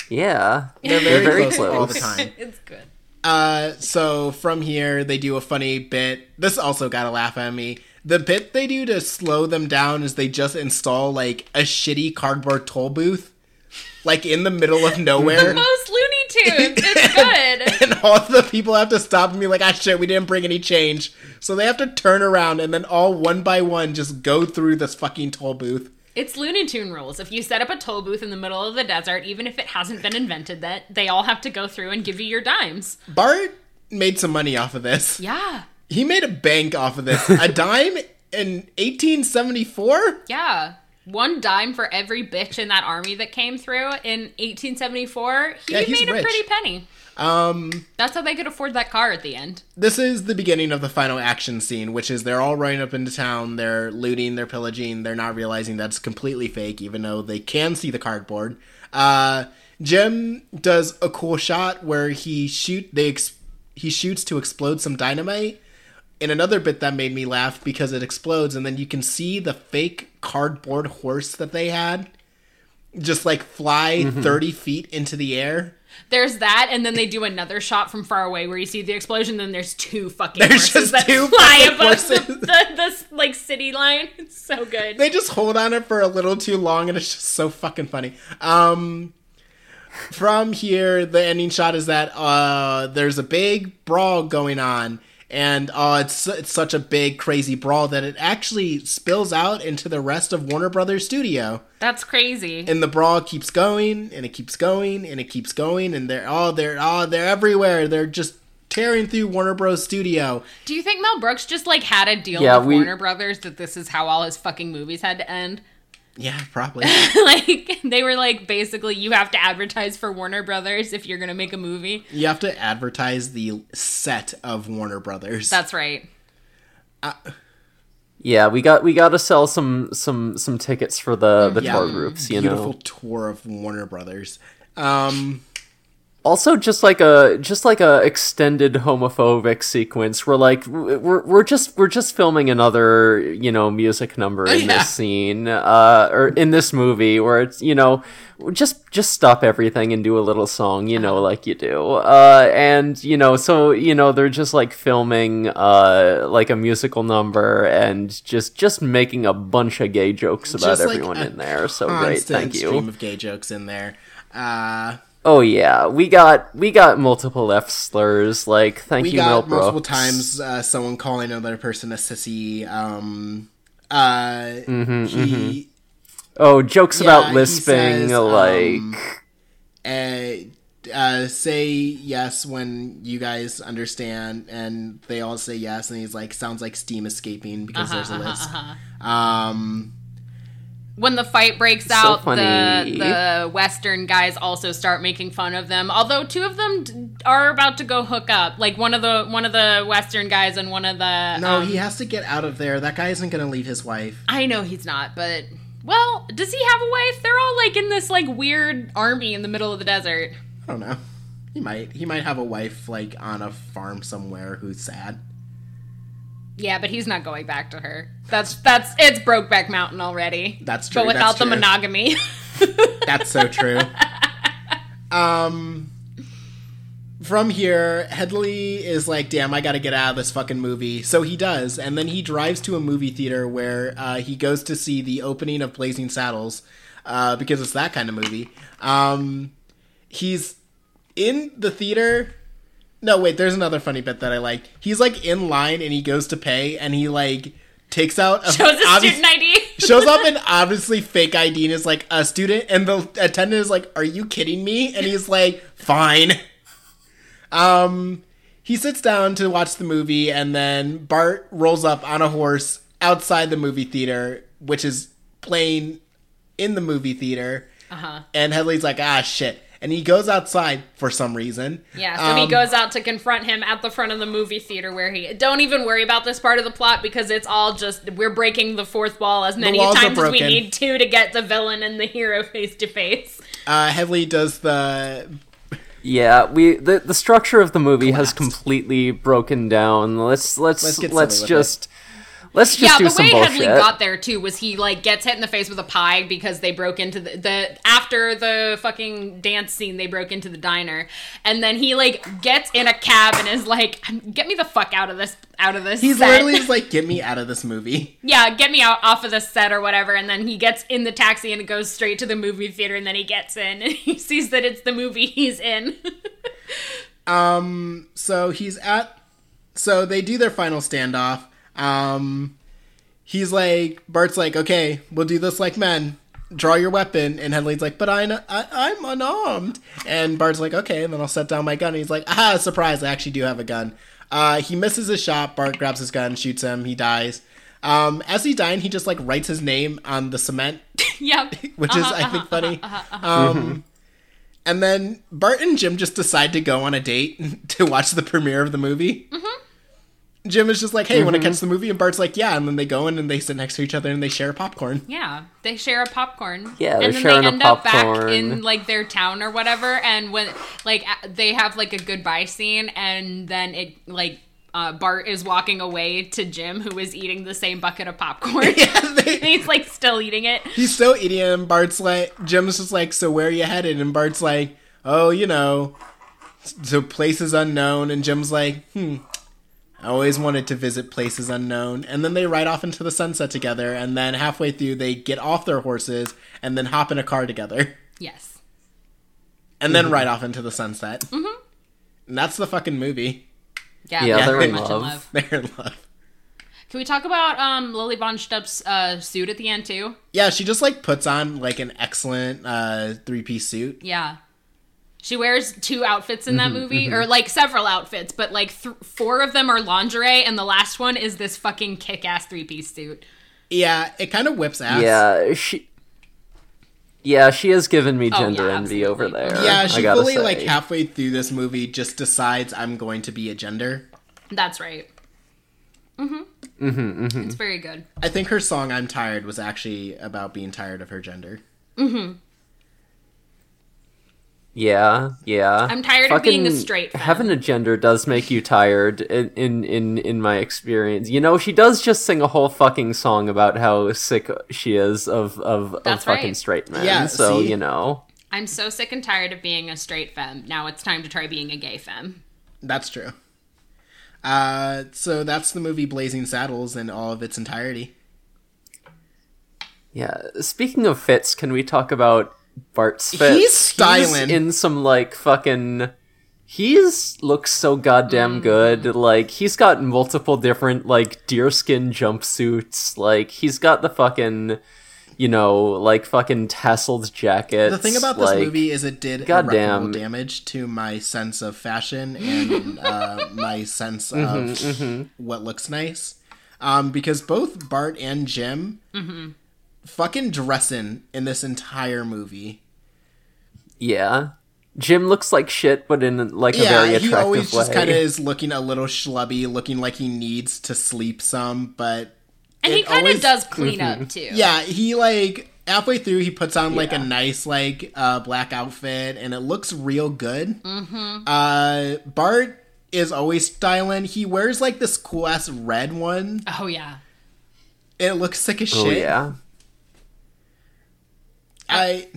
Yeah, they're very, close, all the time. it's good. Uh, so from here they do a funny bit. This also got a laugh at me. The bit they do to slow them down is they just install like a shitty cardboard toll booth, like in the middle of nowhere. Most It's good. and all the people have to stop and be like, ah, shit, we didn't bring any change. So they have to turn around and then all one by one just go through this fucking toll booth. It's Looney Tune rules. If you set up a toll booth in the middle of the desert, even if it hasn't been invented, that they all have to go through and give you your dimes. Bart made some money off of this. Yeah. He made a bank off of this. a dime in 1874? Yeah. One dime for every bitch in that army that came through in 1874. He Yeah, made a pretty penny. Um, That's how they could afford that car at the end. this is the beginning of the final action scene, which is they're all running up into town, they're looting, they're pillaging, they're not realizing that's completely fake, even though they can see the cardboard. Uh, Jim does a cool shot where he shoot they ex- he shoots to explode some dynamite. In another bit that made me laugh because it explodes, and then you can see the fake cardboard horse that they had just like fly 30 feet into the air. There's that, and then they do another shot from far away where you see the explosion. Then there's two fucking There's horses just that two fly fucking above the, horses. the, the like city line. It's so good. they just hold on it for a little too long and it's just so fucking funny um from here the ending shot is that uh there's a big brawl going on and uh it's it's such a big crazy brawl that it actually spills out into the rest of Warner Brothers studio That's crazy. and the brawl keeps going and it keeps going and it keeps going and they're all they're all they're everywhere they're just tearing through Warner Bros studio Do you think Mel Brooks just like had a deal Yeah, with we- Warner Brothers that this is how all his fucking movies had to end? Yeah probably like they were like basically you have to advertise for Warner Brothers if you're gonna make a movie. you have to advertise the set of Warner Brothers That's right. Yeah, we got we got to sell some some some tickets for the the Yeah, tour groups, you beautiful know. tour of Warner Brothers. Um, Also, just like a just like a extended homophobic sequence. We're like we're we're just we're just filming another you know music number in yeah. this scene, uh, or in this movie where it's you know just just stop everything and do a little song, you know, like you do. Uh, and you know, so you know they're just like filming uh like a musical number and just just making a bunch of gay jokes about just everyone a in there. So great, thank you. Stream of gay jokes in there. Uh, Oh yeah, we got we got multiple F slurs. Like, thank we you, Mel got Brooks. multiple times uh, someone calling another person a sissy. Um, uh, Mm-hmm, he Oh, jokes Yeah, about lisping, says, like um, uh, uh, say yes when you guys understand, and they all say yes, and he's like, sounds like steam escaping because there's a lisp. Um, When the fight breaks out, the the Western guys also start making fun of them. Although two of them d- are about to go hook up, like one of the one of the Western guys and one of the no, um, he has to get out of there. That guy isn't gonna leave his wife. I know he's not, but well, does he have a wife? They're all like in this like weird army in the middle of the desert. I don't know. He might. He might have a wife like on a farm somewhere who's sad. Yeah, but he's not going back to her. That's that's it's Brokeback Mountain already. That's true, But without the true. monogamy. That's so true. um, from here, Hedley is like, "Damn, I got to get out of this fucking movie." So he does, and then he drives to a movie theater where uh, he goes to see the opening of Blazing Saddles uh, because it's that kind of movie. Um, he's in the theater. No, wait. There's another funny bit that I like. He's like in line and he goes to pay and he like takes out a Shows a obvious- student ID. shows up in obviously fake ID and is like a student, and the attendant is like, "Are you kidding me?" And he's like, "Fine." Um, he sits down to watch the movie, and then Bart rolls up on a horse outside the movie theater, which is playing in the movie theater. Uh-huh. And Hedley's like, "Ah, shit." And he goes outside for some reason. Yeah, so he Um, goes out to confront him at the front of the movie theater where he don't even worry about this part of the plot because it's all just we're breaking the fourth wall as many times as we need to to get the villain and the hero face to face. Uh, Hedley does the yeah, we the the structure of the movie has completely broken down. Let's let's Let's let's, get silly with just Let's just yeah, do the way bullshit. Hedley got there too was he like gets hit in the face with a pie because they broke into the, the after the fucking dance scene they broke into the diner, and then he like gets in a cab and is like, "Get me the fuck out of this out of this." He's set. literally just like, get me out of this movie. yeah, get me out off of the set or whatever. And then he gets in the taxi and it goes straight to the movie theater. And then he gets in and he sees that it's the movie he's in. Um, so he's at, so they do their final standoff. Um, he's like, Bart's like, okay, we'll do this like men. Draw your weapon, and Hedley's like, but I, I I'm unarmed. And Bart's like, okay, and then I'll set down my gun. And he's like, ah, surprise, I actually do have a gun. Uh, he misses his shot. Bart grabs his gun, shoots him. He dies. Um, as he's dying, he just like writes his name on the cement yep. which is I think funny. Um, and then Bart and Jim just decide to go on a date to watch the premiere of the movie. Jim is just like, "Hey, want to catch the movie?" And Bart's like, "Yeah." And then they go in and they sit next to each other and they share popcorn. Yeah, they share a popcorn. Yeah, they're and then sharing they a end up back in like their town or whatever. And when like they have like a goodbye scene, and then it like uh, Bart is walking away to Jim, who is eating the same bucket of popcorn. Yeah, they, He's like still eating it. he's still eating it. And Bart's like, Jim's just like, "So where are you headed?" And Bart's like, "Oh, you know, to places unknown." And Jim's like, "Hmm." I always wanted to visit places unknown. And then they ride off into the sunset together. And then halfway through, they get off their horses and then hop in a car together. Yes. and then ride off into the sunset. Mm-hmm. And that's the fucking movie. Yeah, Yeah, they're they're in much love. in love. They're in love. Can we talk about um Lili Von Shtupp's uh, suit at the end too? Yeah, she just like puts on like an excellent uh, three piece suit. Yeah. She wears two outfits in that Mm-hmm, movie, or like several outfits, but like th- four of them are lingerie, and the last one is this fucking kick ass three piece suit. Yeah, it kind of whips ass. Yeah, she. Yeah, she has given me Oh, gender yeah, envy over there. Yeah, I she gotta fully say. like halfway through this movie just decides I'm going to be a gender. That's right. Mm-hmm. Mm-hmm, It's very good. I think her song "I'm Tired" was actually about being tired of her gender. Yeah, yeah. I'm tired of being a straight femme. Having a gender does make you tired in, in in in my experience. You know, she does just sing a whole fucking song about how sick she is of of, of fucking right. straight men. Yeah, so, see? you know. I'm so sick and tired of being a straight femme. Now it's time to try being a gay femme. That's true. Uh, so that's the movie Blazing Saddles in all of its entirety. Yeah. Speaking of fits, can we talk about Bart's fits? He's styling. in some like fucking. He's looks so goddamn Mm. good. Like he's got multiple different like deerskin jumpsuits. Like he's got the fucking, you know, like fucking tasseled jacket. The thing about this movie is it did goddamn. damage to my sense of fashion and uh, my sense of Mm-hmm, what looks nice. Um, because both Bart and Jim fucking dressing in this entire movie. Yeah. Jim looks like shit, but in like a Yeah, very he attractive always just kind of is looking a little schlubby, looking like he needs to sleep some, but And he kind of always- does clean up too. Yeah, he like halfway through he puts on like a nice like uh black outfit and it looks real good. Mm-hmm. Uh Bart is always styling. He wears like this cool ass red one. Oh yeah. It looks sick as Oh shit. yeah. I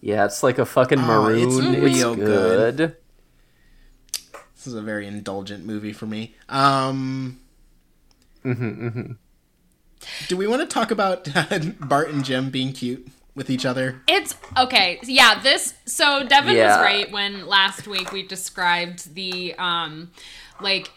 Yeah, it's like a fucking Oh, it's maroon. It's, real good. good. this is a very indulgent movie for me. Um Mm-hmm, Do we want to talk about Bart and Jim being cute with each other? It's okay. Yeah, this so Devon Yeah. was right when last week we described the um like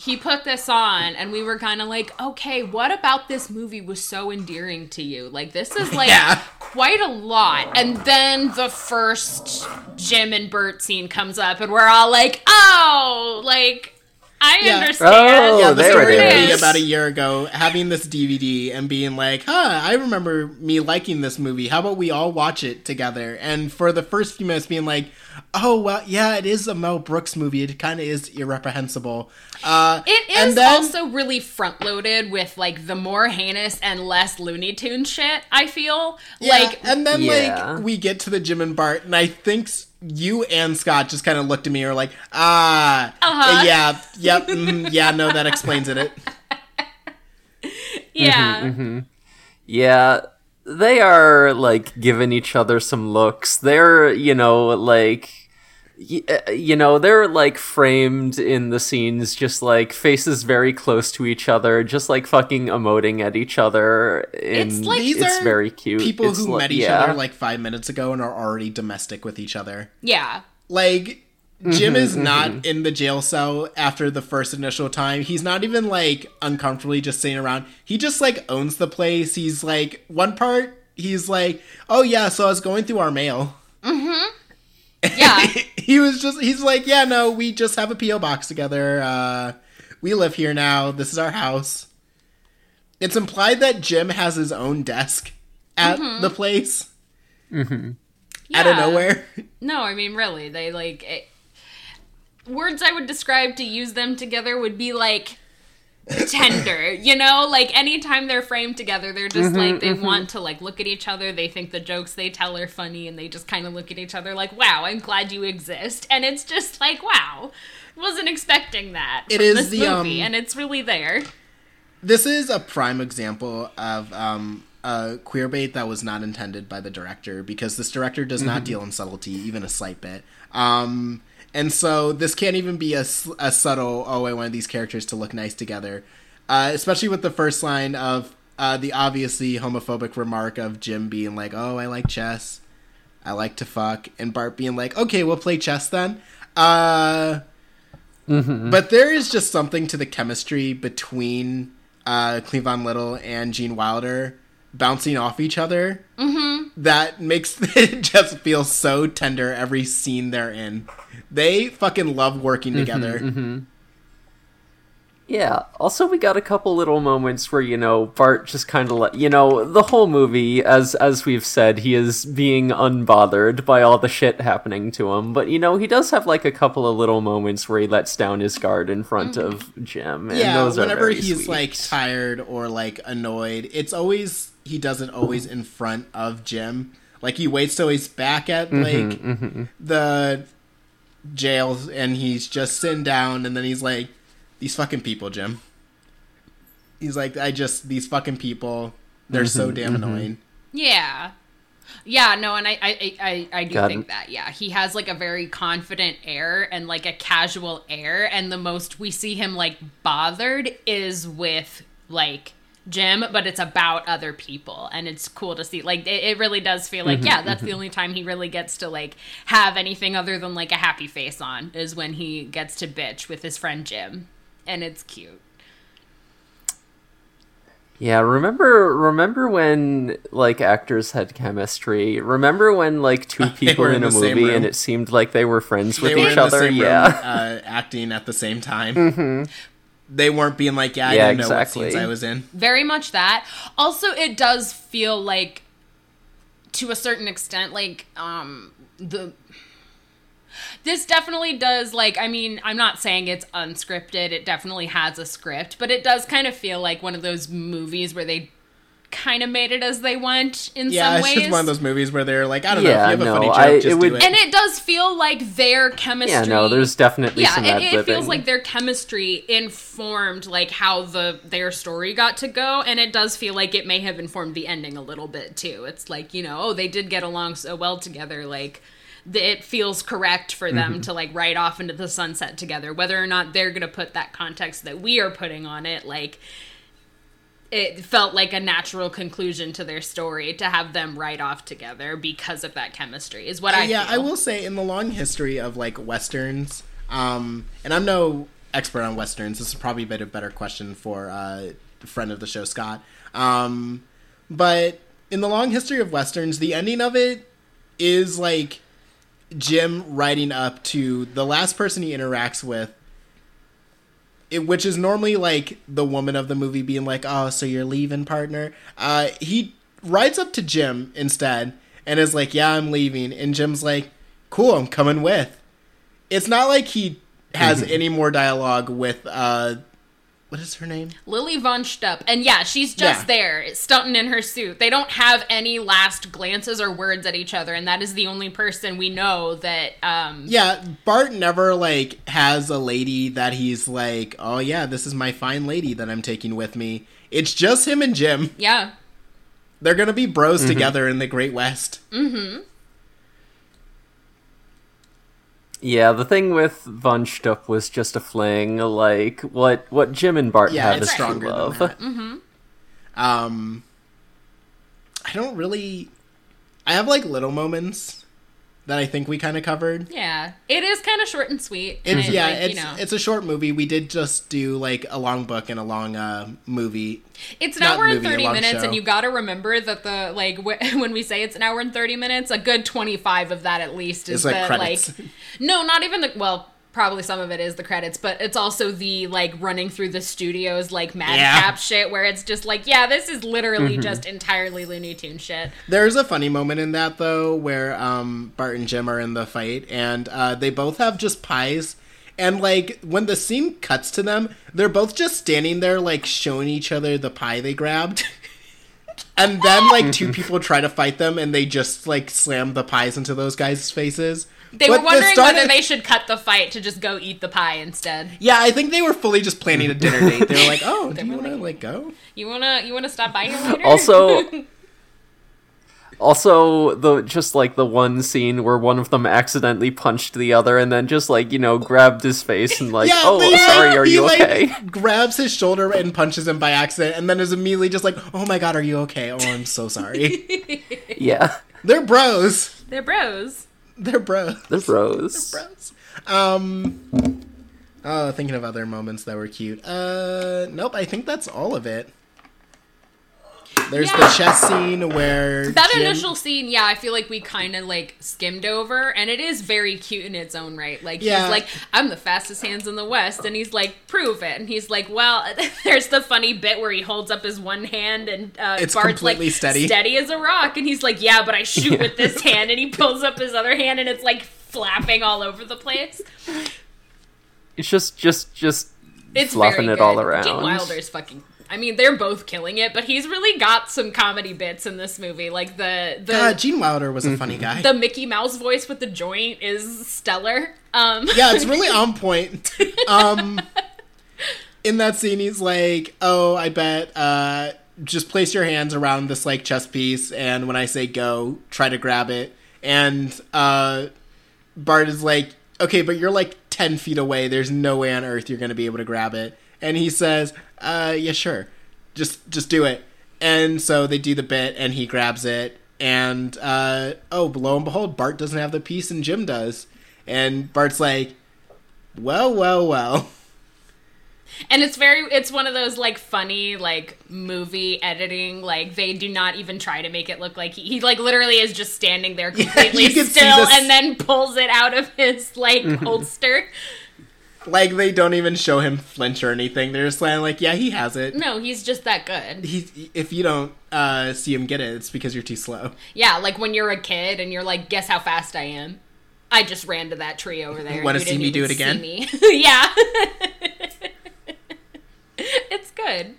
he put this on and we were kind of like, "Okay, what about this movie was so endearing to you? Like this is like Yeah. quite a lot." And then the first Jim and Bart scene comes up and we're all like, "Oh, like I Yeah. understand." Oh, yeah, the there story it of me is. about a year ago, having this DVD and being like, huh, I remember me liking this movie. How about we all watch it together? And for the first few minutes being like, oh, well, yeah, it is a Mel Brooks movie. It kind of is irreprehensible. Uh, It and then- also really front loaded with like the more heinous and less Looney Tune shit, I feel. Yeah, like and then Yeah. like we get to the Jim and Bart, and I think you and Scott just kind of looked at me and were like, ah, Uh-huh. yeah, yep, mhm, yeah, no, that explains it. Yeah. Yeah, they are like giving each other some looks. They're, you know, like uh, you know, they're like framed in the scenes just like faces very close to each other, just like fucking emoting at each other. And It's like- These it's are very cute. People It's who li- met each yeah. other like five minutes ago and are already domestic with each other. Yeah. Like Jim Mm-hmm, is not in the jail cell after the first initial time. He's not even like uncomfortably just sitting around. He just like owns the place. He's like one part he's like, "Oh yeah, so I was going through our mail." Mhm. Yeah. he was just he's like, "Yeah, no, we just have a PO box together. Uh we live here now. This is our house." It's implied that Jim has his own desk at the place Mhm. out of nowhere. No, I mean really, they like it, words I would describe to use them together would be like tender, you know? Like anytime they're framed together, they're just like they want to like look at each other, they think the jokes they tell are funny and they just kind of look at each other like, "Wow, I'm glad you exist." And it's just like, "Wow, wasn't expecting that." It from is this the, movie um, and it's really there. This is a prime example of um, a queer bait that was not intended by the director because this director does not deal in subtlety, even a slight bit. Um, and so this can't even be a, a subtle, oh, I want these characters to look nice together. Uh, especially with the first line of uh, the obviously homophobic remark of Jim being like, oh, I like chess. I like to fuck. And Bart being like, okay, we'll play chess then. Uh, but there is just something to the chemistry between uh, Cleavon Little and Gene Wilder bouncing off each other mm-hmm. that makes it just feel so tender every scene they're in. They fucking love working mm-hmm, together. Mm-hmm. Yeah. Also, we got a couple little moments where you know Bart just kind of let you know the whole movie, as as we've said, he is being unbothered by all the shit happening to him. But you know, he does have like a couple of little moments where he lets down his guard in front of Jim. And yeah, those are whenever he's sweet. like tired or like annoyed, it's always he does it always in front of Jim. Like he waits till he's back at Mm-hmm, like the jail and he's just sitting down and then he's like these fucking people, Jim. He's like I just these fucking people, they're Mm-hmm, so damn mm-hmm. annoying. Yeah. Yeah, no, and I I, I, I do God. think that, yeah. He has like a very confident air and like a casual air, and the most we see him like bothered is with like Jim, but it's about other people. And it's cool to see. Like it, it really does feel like, mm-hmm, yeah, that's the mm-hmm. only time he really gets to like have anything other than like a happy face on is when he gets to bitch with his friend Jim. And it's cute. Yeah, remember remember when like actors had chemistry? Remember when like two people were in, in a movie and it seemed like they were friends with They were each in other? the same yeah. room, uh, acting at the same time. They weren't being like, "Yeah, I Yeah, didn't know what exactly. scenes I was in." very much that also it does feel like to a certain extent like um the this definitely does like i mean i'm not saying it's unscripted it definitely has a script but it does kind of feel like one of those movies where they kind of made it as they went in Yeah, some it's ways just one of those movies where they're like, "I don't Yeah, know, if you have a no, funny joke, I- just it do would- it." and it does feel like their chemistry Yeah, no, there's definitely yeah, some it, it feels like their chemistry informed like how the their story got to go, and it does feel like it may have informed the ending a little bit too. It's like you know, oh, they did get along so well together, like th- it feels correct for them Mm-hmm. to like ride off into the sunset together, whether or not they're gonna put that context that we are putting on it, like. It felt like a natural conclusion to their story to have them ride off together because of that chemistry. Is what I yeah, I will say in the long history of like westerns, um, and I'm no expert on westerns. This is probably a bit a better question for uh, friend of the show, Scott. Um, but in the long history of westerns, the ending of it is like Jim riding up to the last person he interacts with. It, which is normally like the woman of the movie being like, "Oh, so you're leaving, partner?" Uh, he rides up to Jim instead and is like, "Yeah, I'm leaving." And Jim's like, "Cool, I'm coming with." It's not like he has any more dialogue with uh, what is her name? Lili Von Shtupp. And yeah, she's just Yeah. there, stunting in her suit. They don't have any last glances or words at each other, and that is the only person we know that um Yeah, Bart never like has a lady that he's like, "Oh yeah, this is my fine lady that I'm taking with me." It's just him and Jim. Yeah. They're gonna be bros together in the Great West. Yeah, the thing with Von Shtupp was just a fling. Like what what Jim and Bart Yeah, have it's is true stronger than love. that. Um, I don't really. I have like little moments that I think we kind of covered. Yeah. It is kind of short and sweet. and It's I, yeah, like, it's you know, it's a short movie. We did just do like a long book and a long uh, movie. It's an not hour and movie, 30 minutes, show. and you got to remember that the, like, wh- when we say it's an hour and 30 minutes, a good 25 of that at least is It's like the, credits. like, no, not even the, well, probably some of it is the credits, but it's also the, like, running through the studios, like, madcap Yeah. shit, where it's just like, yeah, this is literally Mm-hmm. just entirely Looney Tune shit. There's a funny moment in that though, where um, Bart and Jim are in the fight, and uh, they both have just pies. And like when the scene cuts to them, they're both just standing there, like showing each other the pie they grabbed. And then like two people try to fight them, and they just like slam the pies into those guys' faces. They But were wondering start whether of- they should cut the fight to just go eat the pie instead. Yeah, I think they were fully just planning a dinner date. They were like, "Oh, do you want to like- like go?" You wanna, you wanna stop by here later? Also, also the just like the one scene where one of them accidentally punched the other and then just like you know grabbed his face and like, oh, they, sorry, are he, you like, okay? Grabs his shoulder and punches him by accident, and then is immediately just like, "Oh my god, are you okay? Oh, I'm so sorry." Yeah, They're bros. They're bros. They're bros. They're bros. They're Bros. Um. Oh, thinking of other moments that were cute. Uh, nope. I think that's all of it. There's the chess scene where That Jim- initial scene, yeah, I feel like we kind of like skimmed over, and it is very cute in its own right. Like Yeah. he's like, "I'm the fastest hands in the West," and he's like, "Prove it." And he's like, "Well," there's the funny bit where he holds up his one hand, and uh, It's Bart's completely like, steady. steady as a rock, and he's like, "Yeah, but I shoot with this hand," and he pulls up his other hand, and it's like flapping all over the place. It's just, just, just It's fluffing very it all around. Gene Wilder's fucking. I mean, they're both killing it, but he's really got some comedy bits in this movie. Like the the God, Gene Wilder was a Mm-hmm. funny guy. the Mickey Mouse voice with the joint is stellar. Um, yeah, it's really on point. Um, in that scene, he's like, "Oh, I bet. Uh, just place your hands around this like chess piece, and when I say go, try to grab it." And uh, Bart is like, "Okay, but you're like ten feet away. There's no way on earth you're gonna be able to grab it." And he says, "Uh, yeah, sure. Just just do it." And so they do the bit, and he grabs it. And uh, oh, lo and behold, Bart doesn't have the piece, and Jim does. And Bart's like, well, well, well. and it's very, it's one of those like funny like movie editing. Like they do not even try to make it look like he, he like literally is just standing there completely see still, and then pulls it out of his like holster. Like they don't even show him flinch or anything. They're just like, yeah, he has it. No, he's just that good. He, if you don't uh, see him get it, it's because you're too slow. Yeah, like when you're a kid and you're like, guess how fast I am. I just ran to that tree over there. and Wanna see me do it again? me. yeah. it's good.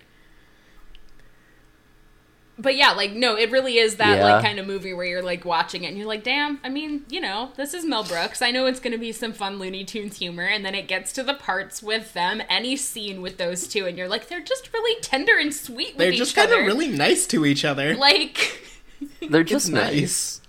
But yeah, like no, it really is that Yeah. like kind of movie where you're like watching it and you're like, damn, I mean, you know, this is Mel Brooks. I know it's gonna be some fun Looney Tunes humor, and then it gets to the parts with them, any scene with those two, and you're like, they're just really tender and sweet with They're each just kind of really nice to each other. like They're just nice. nice.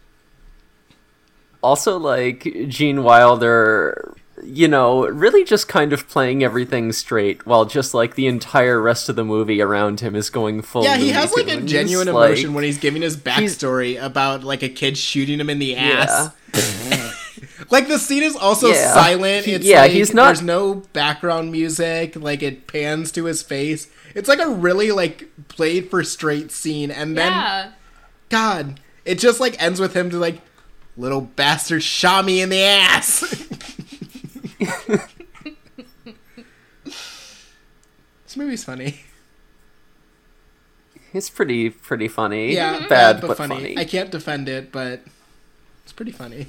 Also, like Gene Wilder, you know, really just kind of playing everything straight, while just like the entire rest of the movie around him is going full. yeah, he Looney has like a Tunes. genuine Like, emotion when he's giving his backstory about like a kid shooting him in the Yeah. ass. like the scene is also Yeah. silent. It's yeah, like, he's not- There's no background music. Like it pans to his face. It's like a really like played for straight scene, and then yeah. God, it just like ends with him to like, little bastard shot me in the ass. this movie's funny. It's pretty pretty funny. Yeah, bad but, funny. I can't defend it, but it's pretty funny.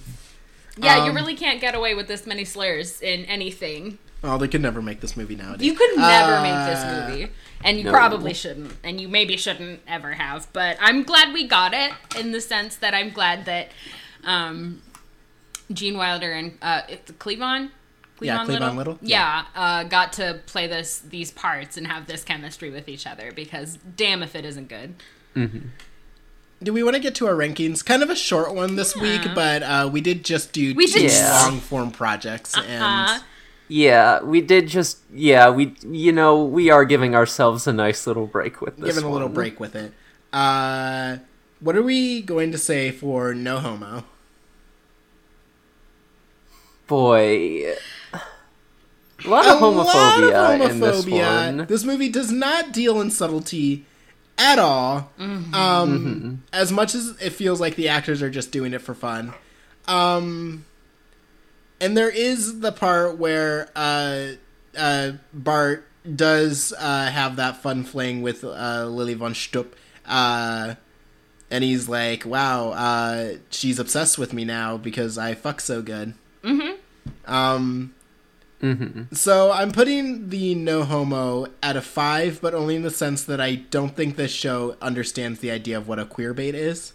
Yeah, you Um, really can't get away with this many slurs in anything. Oh, they could never make this movie nowadays. You could never Uh, make this movie. And you no. probably shouldn't. And you maybe shouldn't ever have. But I'm glad we got it in the sense that I'm glad that um, Gene Wilder and uh, it's Cleavon. Yeah, Cleavon Little, Little? yeah, uh, got to play this these parts and have this chemistry with each other because damn if it isn't good. Do we want to get to our rankings? Kind of a short one this week, but uh, we did just do We two did- Yeah. long form projects, Uh, and Yeah, we did just yeah, we you know, we are giving ourselves a nice little break with this. given a little break with it. Uh, what are we going to say for No Homo? Boy. A lot A of homophobia, lot of in this one. This movie does not deal in subtlety at all. Mm-hmm. Um, As much as it feels like the actors are just doing it for fun. Um, and there is the part where uh, uh, Bart does uh, have that fun fling with uh, Lili von Shtupp. Uh, and he's like, wow, uh, she's obsessed with me now because I fuck so good. Mm-hmm. Um, Mm-hmm. so I'm putting the no homo at a five, but only in the sense that I don't think this show understands the idea of what a queer bait is.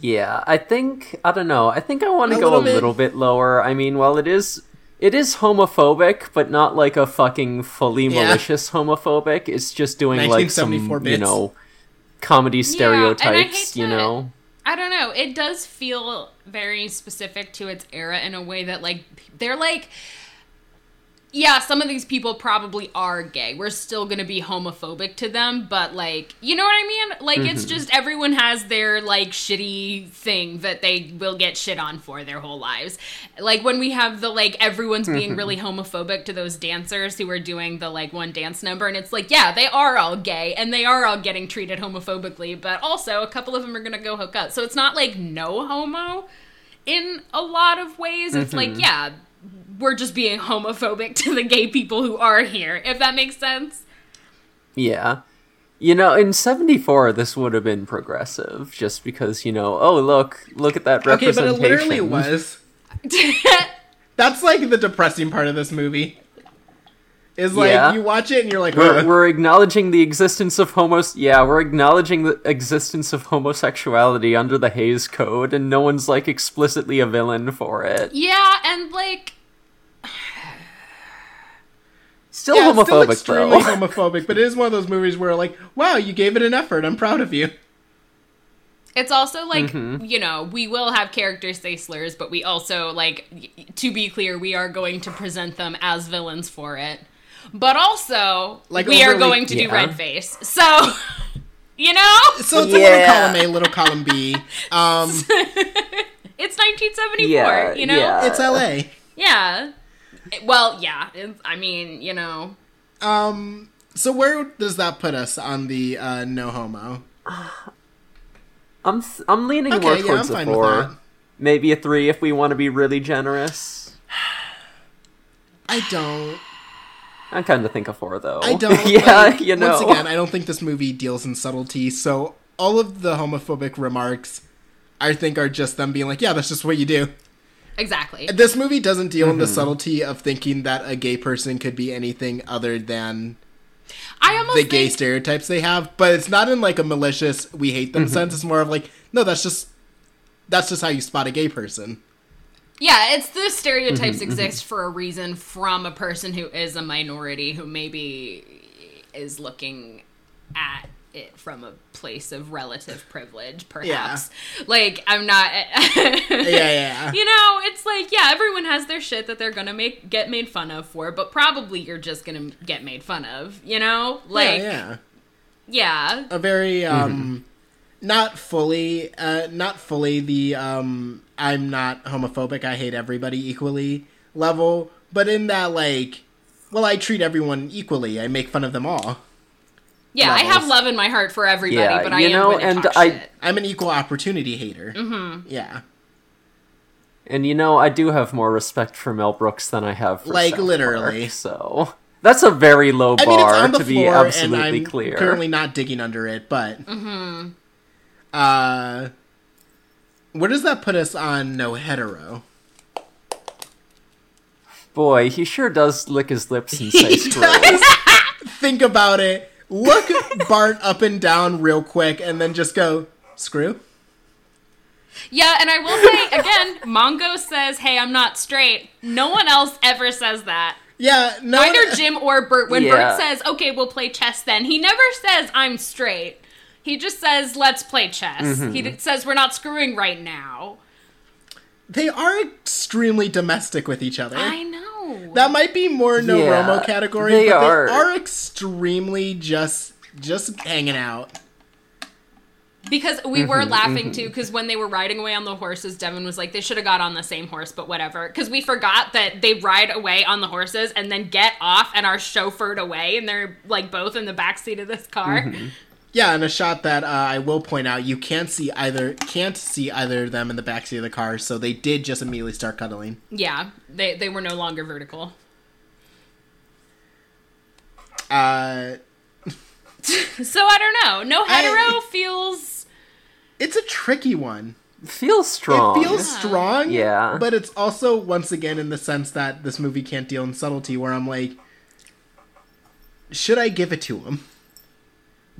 Yeah, I think I don't know. I think I want to go little a bit. little bit lower. I mean, while it is it is homophobic, but not like a fucking fully Yeah. malicious homophobic. It's just doing like some 1974 you know comedy and I hate stereotypes, you to- know. I don't know. It does feel very specific to its era in a way that like they're like yeah, some of these people probably are gay. We're still going to be homophobic to them, but like, you know what I mean? Like it's Mm-hmm. just everyone has their like shitty thing that they will get shit on for their whole lives. Like when we have the like everyone's being Mm-hmm. really homophobic to those dancers who are doing the like one dance number and it's like, yeah, they are all gay and they are all getting treated homophobically, but also a couple of them are going to go hook up. So it's not like no homo in a lot of ways. It's like, yeah, we're just being homophobic to the gay people who are here, if that makes sense. Yeah. You know, in 74 this would have been progressive just because, you know, oh, look, look at that Okay, but representation. it literally was. That's like the depressing part of this movie. Is like Yeah. you watch it and you're like, We're, we're acknowledging the existence of homos. Yeah, we're acknowledging the existence of homosexuality under the Hays Code, and no one's like explicitly a villain for it. yeah, and like, Still yeah, it's still homophobic extremely though. homophobic, but it is one of those movies where like, wow, you gave it an effort. I'm proud of you. it's also like, mm-hmm. you know, we will have characters say slurs, but we also, like, y- to be clear, we are going to present them as villains for it. But also, Like we are going to do red face. So, you know, So it's a little column A, little column B. Um, it's 1974, Yeah, you know? yeah. it's L.A. Yeah. Well, yeah. It's, I mean, you know. Um, so where does that put us on the uh, no homo? I'm th- I'm leaning Okay, more yeah, I'm towards a fine with four, that. maybe a three if we want to be really generous. I don't. I kind of think a four though. I don't. yeah, like, you know. Once again, I don't think this movie deals in subtlety. So all of the homophobic remarks, I think, are just them being like, "Yeah, that's just what you do." Exactly. This movie doesn't deal Mm-hmm. in the subtlety of thinking that a gay person could be anything other than I almost the gay stereotypes they have. But it's not in like a malicious "we hate Mm-hmm. them" sense. It's more of like, no, that's just that's just how you spot a gay person. Yeah, it's the stereotypes Mm-hmm, exist for a reason from a person who is a minority who maybe is looking at it from a place of relative privilege, perhaps. Like, I'm not. Yeah, yeah. You know, it's like yeah, everyone has their shit that they're gonna make get made fun of for, but probably you're just gonna get made fun of. You know, like yeah, yeah. yeah. a very um not fully uh not fully the um I'm not homophobic, I hate everybody equally level, but in that like well, I treat everyone equally. I make fun of them all. Yeah, I have love in my heart for everybody, Yeah, but I you am know, and I- shit. I'm an equal opportunity hater. Mm-hmm. Yeah. And you know, I do have more respect for Mel Brooks than I have for Like, South literally. Park, so that's a very low I mean, it's bar on the to be floor, and absolutely I'm clear. currently not digging under it. But uh, where does that put us on no hetero? Boy, he sure does lick his lips and say He screw. Think about it. Look Bart up and down real quick, and then just go screw. Yeah, and I will say again, Mongo says, "Hey, I'm not straight." No one else ever says that. Yeah, no. Neither one- Jim or Bart. When Yeah. Bart says, "Okay, we'll play chess," then he never says, "I'm straight." He just says, "Let's play chess." Mm-hmm. He d- says, "We're not screwing right now." they are extremely domestic with each other. I know. That might be more no Yeah, Homo category, they but are. they are extremely just just hanging out. Because we were Mm-hmm, laughing too, because when they were riding away on the horses, Devon was like, they should have got on the same horse, but whatever. Because we forgot that they ride away on the horses and then get off and are chauffeured away, and they're like both in the back seat of this car. Mm-hmm. Yeah, and a shot that uh, I will point out, you can't see either can't see either of them in the backseat of the car, so they did just immediately start cuddling. Yeah, they they were no longer vertical. Uh, So I don't know. No I- hetero feels. it's a tricky one. Feels strong. It feels strong, Yeah. but it's also once again in the sense that this movie can't deal in subtlety, where I'm like, should I give it to him?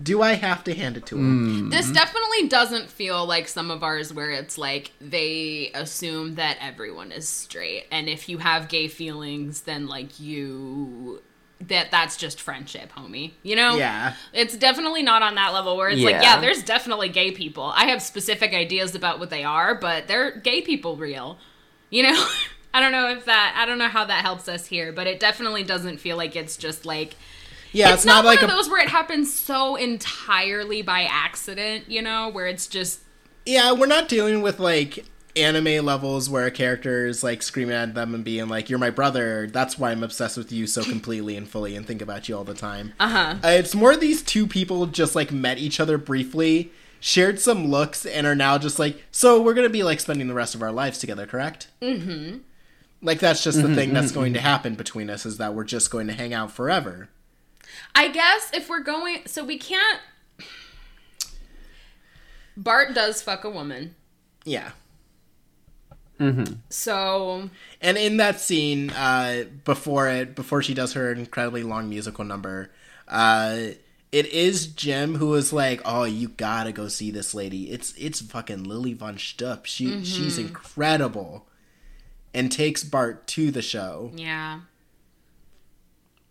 Do I have to hand it to him? Hmm. This definitely doesn't feel like some of ours where it's like they assume that everyone is straight, and if you have gay feelings, then like you. That that's just friendship, homie. You know? Yeah. It's definitely not on that level where it's like, Yeah. yeah, there's definitely gay people. I have specific ideas about what they are, but they're gay people real. You know? I don't know if that I don't know how that helps us here, but it definitely doesn't feel like it's just like Yeah, it's, it's, not, not, like one a of those where it happens so entirely by accident, you know, where it's just Yeah, we're not dealing with like anime levels where a character is like screaming at them and being like, "You're my brother. That's why I'm obsessed with you so completely and fully and think about you all the time." uh-huh. Uh, it's more these two people just like met each other briefly, shared some looks, and are now just like, "So we're gonna be like spending the rest of our lives together, correct?" Mm-hmm. Like that's just the thing that's going to happen between us is that we're just going to hang out forever. I guess if we're going so we can't Bart does fuck a woman. Yeah. So And in that scene, uh, before it, before she does her incredibly long musical number, uh, it is Jim who is like, "Oh, you gotta go see this lady. It's it's fucking Lili von Shtupp. She she's incredible," and takes Bart to the show. Yeah.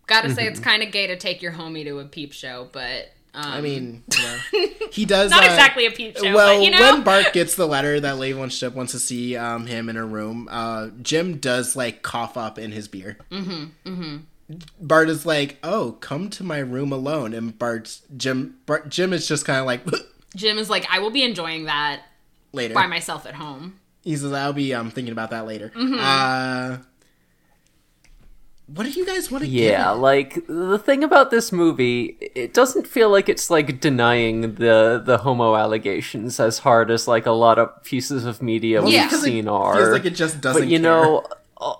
Gotta say, it's kind of gay to take your homie to a peep show, but um, I mean, you know, he does not uh, exactly a peep show. well, but, you know, when Bart gets the letter that von Shtupp wants to see um, him in her room, uh, Jim does like cough up in his beer. Mm-hmm. Mm-hmm. Bart is like, "Oh, come to my room alone," and Bart's Jim. Bart, Jim is just kind of like Jim is like, I will be enjoying that later. by myself at home. He says, "I'll be um thinking about that later." Mm-hmm. Uh, what do you guys want to Yeah, like the thing about this movie, it doesn't feel like it's like denying the the homo allegations as hard as like a lot of pieces of media we've Yeah. Because it seen are. Feels like it just doesn't. but you care. know, uh,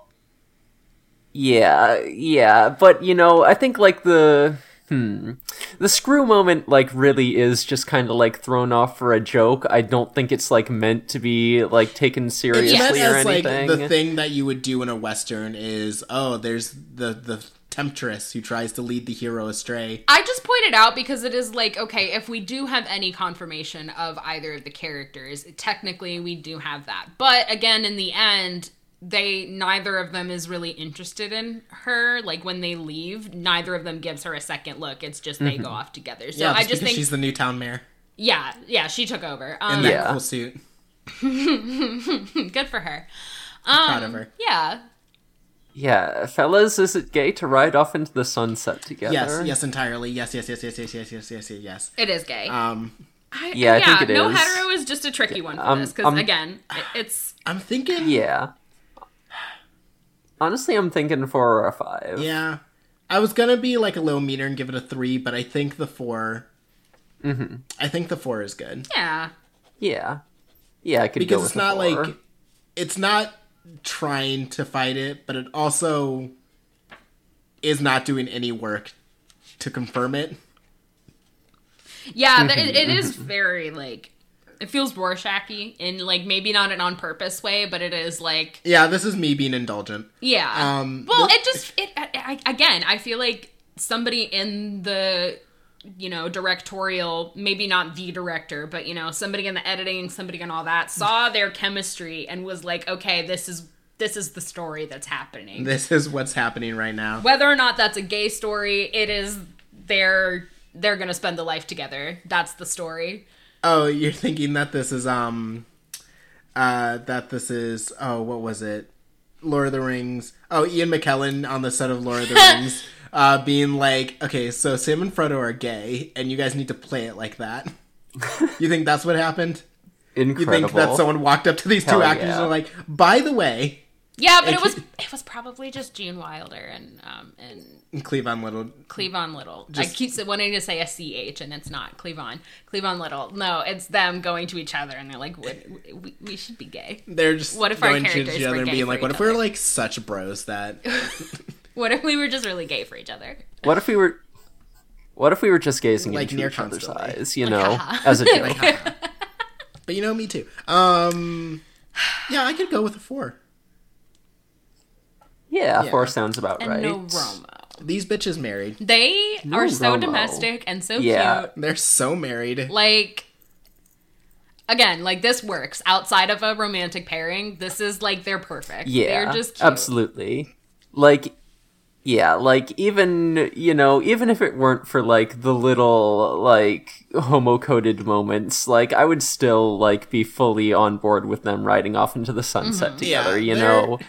yeah, yeah, but you know, I think like the hmm, the screw moment like really is just kind of like thrown off for a joke. I don't think it's like meant to be like taken It's seriously meant or as like anything. the thing that you would do in a western is oh, there's the the temptress who tries to lead the hero astray. I just pointed out because it is like, okay, if we do have any confirmation of either of the characters, technically we do have that. But again, in the end, they neither of them is really interested in her. Like when they leave, neither of them gives her a second look. It's just they go off together. So yeah, I just just think, she's the new town mayor yeah, yeah, she took over. in Um, that Yeah. cool suit. good for her. Um, Proud of her. Yeah, yeah, fellas, is it gay to ride off into the sunset together? Yes, yes, entirely. Yes, yes, yes, yes, yes, yes, yes, yes, yes, yes. it is gay. Um, I, yeah, I think it no is. hetero is just a tricky one for Um, this because um, again, it, it's I'm thinking. Yeah. Honestly, I'm thinking four or a five. Yeah. I was gonna be like a little meaner and give it a three, but I think the 4 Mm-hmm. I think the four is good yeah. Yeah. Yeah, I could go because with it's a not four. like it's not trying to fight it, but it also is not doing any work to confirm it. Yeah, th- it, it is very like it feels Rorschachy in like maybe not an on purpose way, but it is like Yeah, this is me being indulgent. yeah. Um, well, the- it just it I, I, again. I feel like somebody in the you know, directorial, maybe not the director, but you know, somebody in the editing, somebody in all that saw their chemistry and was like, okay, this is this is the story that's happening. This is what's happening right now. Whether or not that's a gay story, it is they're they're gonna spend the life together. That's the story. Oh, you're thinking that this is um uh that this is oh what was it? Lord of the Rings. Oh, Ian McKellen on the set of Lord of the Rings. Uh, being like, okay, so Sam and Frodo are gay, and you guys need to play it like that. you think that's what happened? Incredible. You think that someone walked up to these two actors yeah. and were like, by the way, Yeah, but it It- was it was probably just Gene Wilder and um and Cleavon Little. Cleavon Little. Just- I keep wanting to say a CH and it's not Cleavon. Cleavon Little. No, it's them going to each other and they're like, what, we, we should be gay. They're just What if our going to each other and being like, what each if we were other?" like such bros that What if we were just really gay for each other? What if we were? What if we were just gazing Like, into near each other's eyes? You know, as a joke. But you know, me too. Um, yeah, I could go with a four. yeah, Yeah. four sounds about And right. no Romo. These bitches married. They No are so Romo. domestic and so Yeah. cute. They're so married. Like again, like this works outside of a romantic pairing. This is like they're perfect. Yeah, they're just cute. absolutely. Like, yeah, like even you know, even if it weren't for like the little like homo coded moments, like I would still like be fully on board with them riding off into the sunset Mm-hmm. together. Yeah, you they're- know.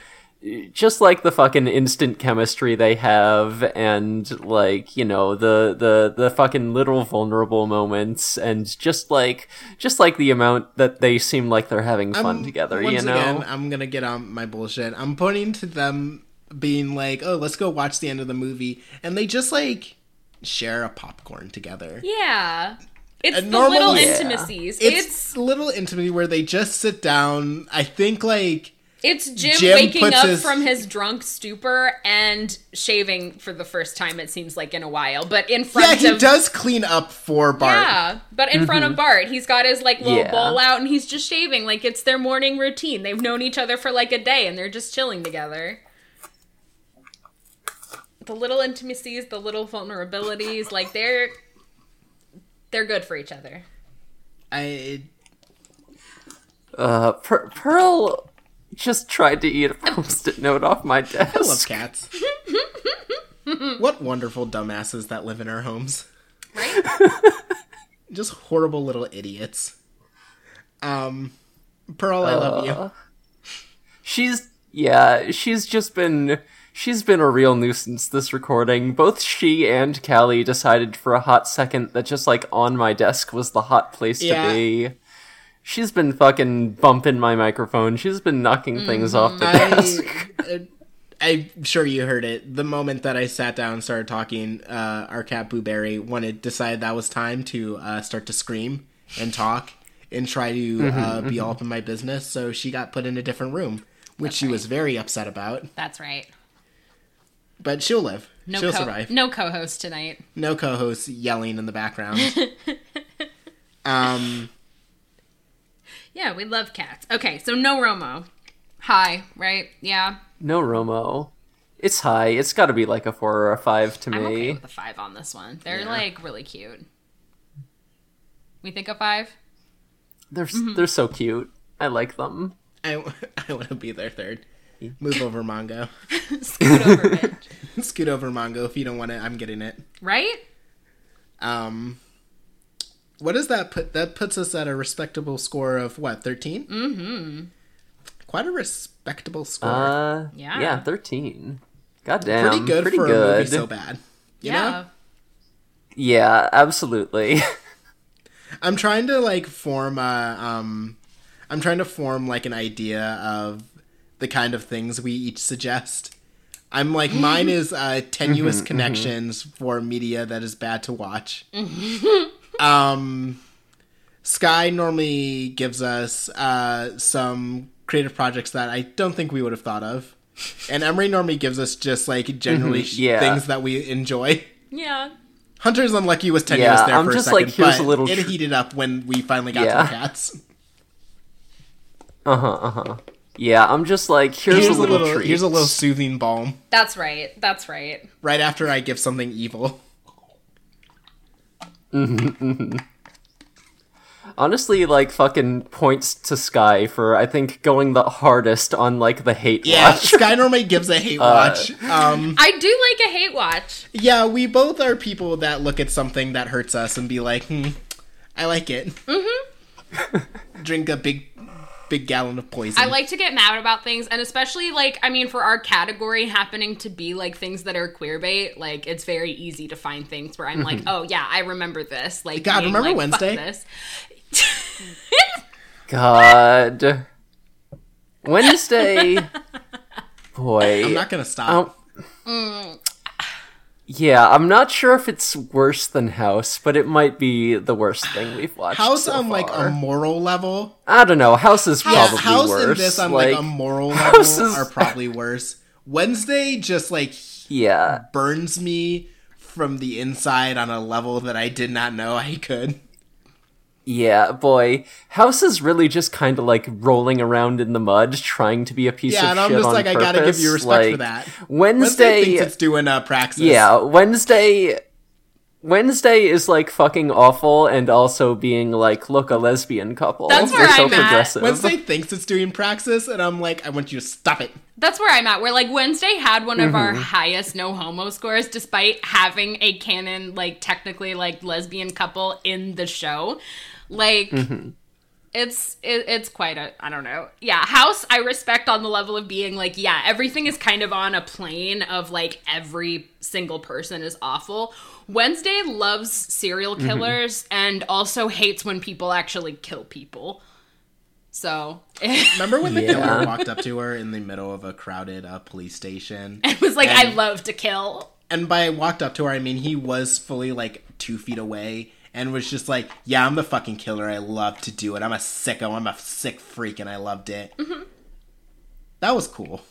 Just like the fucking instant chemistry they have, and like you know the the the fucking little vulnerable moments, and just like just like the amount that they seem like they're having fun I'm- together. Once You know, again, I'm gonna get on my bullshit. I'm pointing to them being like, "Oh, let's go watch the end of the movie," and they just like share a popcorn together. Yeah. It's A the normal- little Yeah. intimacies. It's, It's little intimacy where they just sit down. I think like It's Jim, Jim waking up his- from his drunk stupor and shaving for the first time. It seems like in a while, but in front. Of Yeah, he of does clean up for Bart. yeah, but in front of Bart, he's got his like little Mm-hmm. Yeah. bowl out and he's just shaving. Like it's their morning routine. They've known each other for like a day and they're just chilling together. The little intimacies, the little vulnerabilities, like they're they're good for each other. I Uh, Per- Pearl just tried to eat a post-it note off my desk. I love cats. what wonderful dumbasses that live in our homes. Right? Just horrible little idiots. Um, Pearl, I love you. Uh, She's yeah, she's just been she's been a real nuisance this recording. Both she and Callie decided for a hot second that just like on my desk was the hot place Yeah. to be. She's been fucking bumping my microphone. She's been knocking things off the desk. I, I'm sure you heard it. The moment that I sat down and started talking, uh, our cat Booberry wanted decided that was time to uh, start to scream and talk and try to Mm-hmm, uh, be all up in my business. So she got put in a different room, which she was very upset about. That's right. But she'll live. No she'll co- survive. no co-host tonight. No co-hosts yelling in the background. um, Yeah, we love cats. Okay, so no Romo. Hi, right? Yeah. No Romo. It's high. It's got to be like a four or a five to I'm okay me. with a five on this one. They're Yeah. like really cute. We think a five? They're Mm-hmm. they're so cute. I like them. I, I want to be their third. Move over, Mongo. Scoot over, bitch. Scoot over, Mongo. If you don't want it, I'm getting it. Right? Um, what does that put? That puts us at a respectable score of what? 13 Mm-hmm. Quite a respectable score. Uh, Yeah. yeah, thirteen. God damn, pretty good pretty for good. a movie so bad. You yeah. know, Yeah, absolutely. I'm trying to like form a um, I'm trying to form like an idea of the kind of things we each suggest. I'm like mine is uh, tenuous connections for media that is bad to watch. um, Skye normally gives us uh, some creative projects that I don't think we would have thought of, and Emory normally gives us just like generally sh yeah. things that we enjoy. Yeah. Hunter's Unlucky was tenuous Yeah, there I'm for just a second, like, here's but a little it heated up when we finally got Yeah. to the cats. Uh huh. Uh huh. Yeah, I'm just like here's, Here's a little, treat. here's a little soothing balm That's right. That's right. right after I give something evil. Honestly, like fucking points to Skye for I think going the hardest on like the hate Yeah, watch. Skye normally gives a hate watch. Um, I do like a hate watch. yeah, we both are people that look at something that hurts us and be like, hmm, I like it. Mm-hmm. Drink a big, big gallon of poison. I like to get mad about things, and especially like I mean, for our category happening to be like things that are queer bait, like it's very easy to find things where I'm like, oh yeah, I remember this. Like, God, being remember like, fuck Wednesday? This. God. Wednesday. Boy. I'm not gonna stop. Um, yeah, I'm not sure if it's worse than House, but it might be the worst thing we've watched. House so on like a moral level. I don't know. House is Yeah, probably House worse. and this on like, like a moral House level is- are probably worse. Wednesday just like yeah. burns me from the inside on a level that I did not know I could. Yeah, boy. House is really just kind of like rolling around in the mud, trying to be a piece Yeah, of shit. Yeah, and I'm just on like, I gotta give you respect Like, for that. Wednesday, thinks it's doing a praxis. yeah, Wednesday. Wednesday is like fucking awful, and also being like, look, a lesbian couple. That's They're where so I'm at. progressive. Wednesday thinks it's doing praxis, and I'm like, I want you to stop it. That's where I'm at. Where like Wednesday had one of Mm-hmm. our highest no homo scores, despite having a canon like technically like lesbian couple in the show. Like Mm-hmm. it's it, it's quite a I don't know. Yeah, House I respect on the level of being like yeah everything is kind of on a plane of like every single person is awful. Wednesday loves serial Mm-hmm. killers and also hates when people actually kill people. So Remember when the Yeah. killer walked up to her in the middle of a crowded uh, police station? it was like I love to kill. And by walked up to her, I mean he was fully like two feet away and was just like, "Yeah, I'm the fucking killer. I love to do it. I'm a sicko. I'm a sick freak, and I loved it." Mm-hmm. That was cool.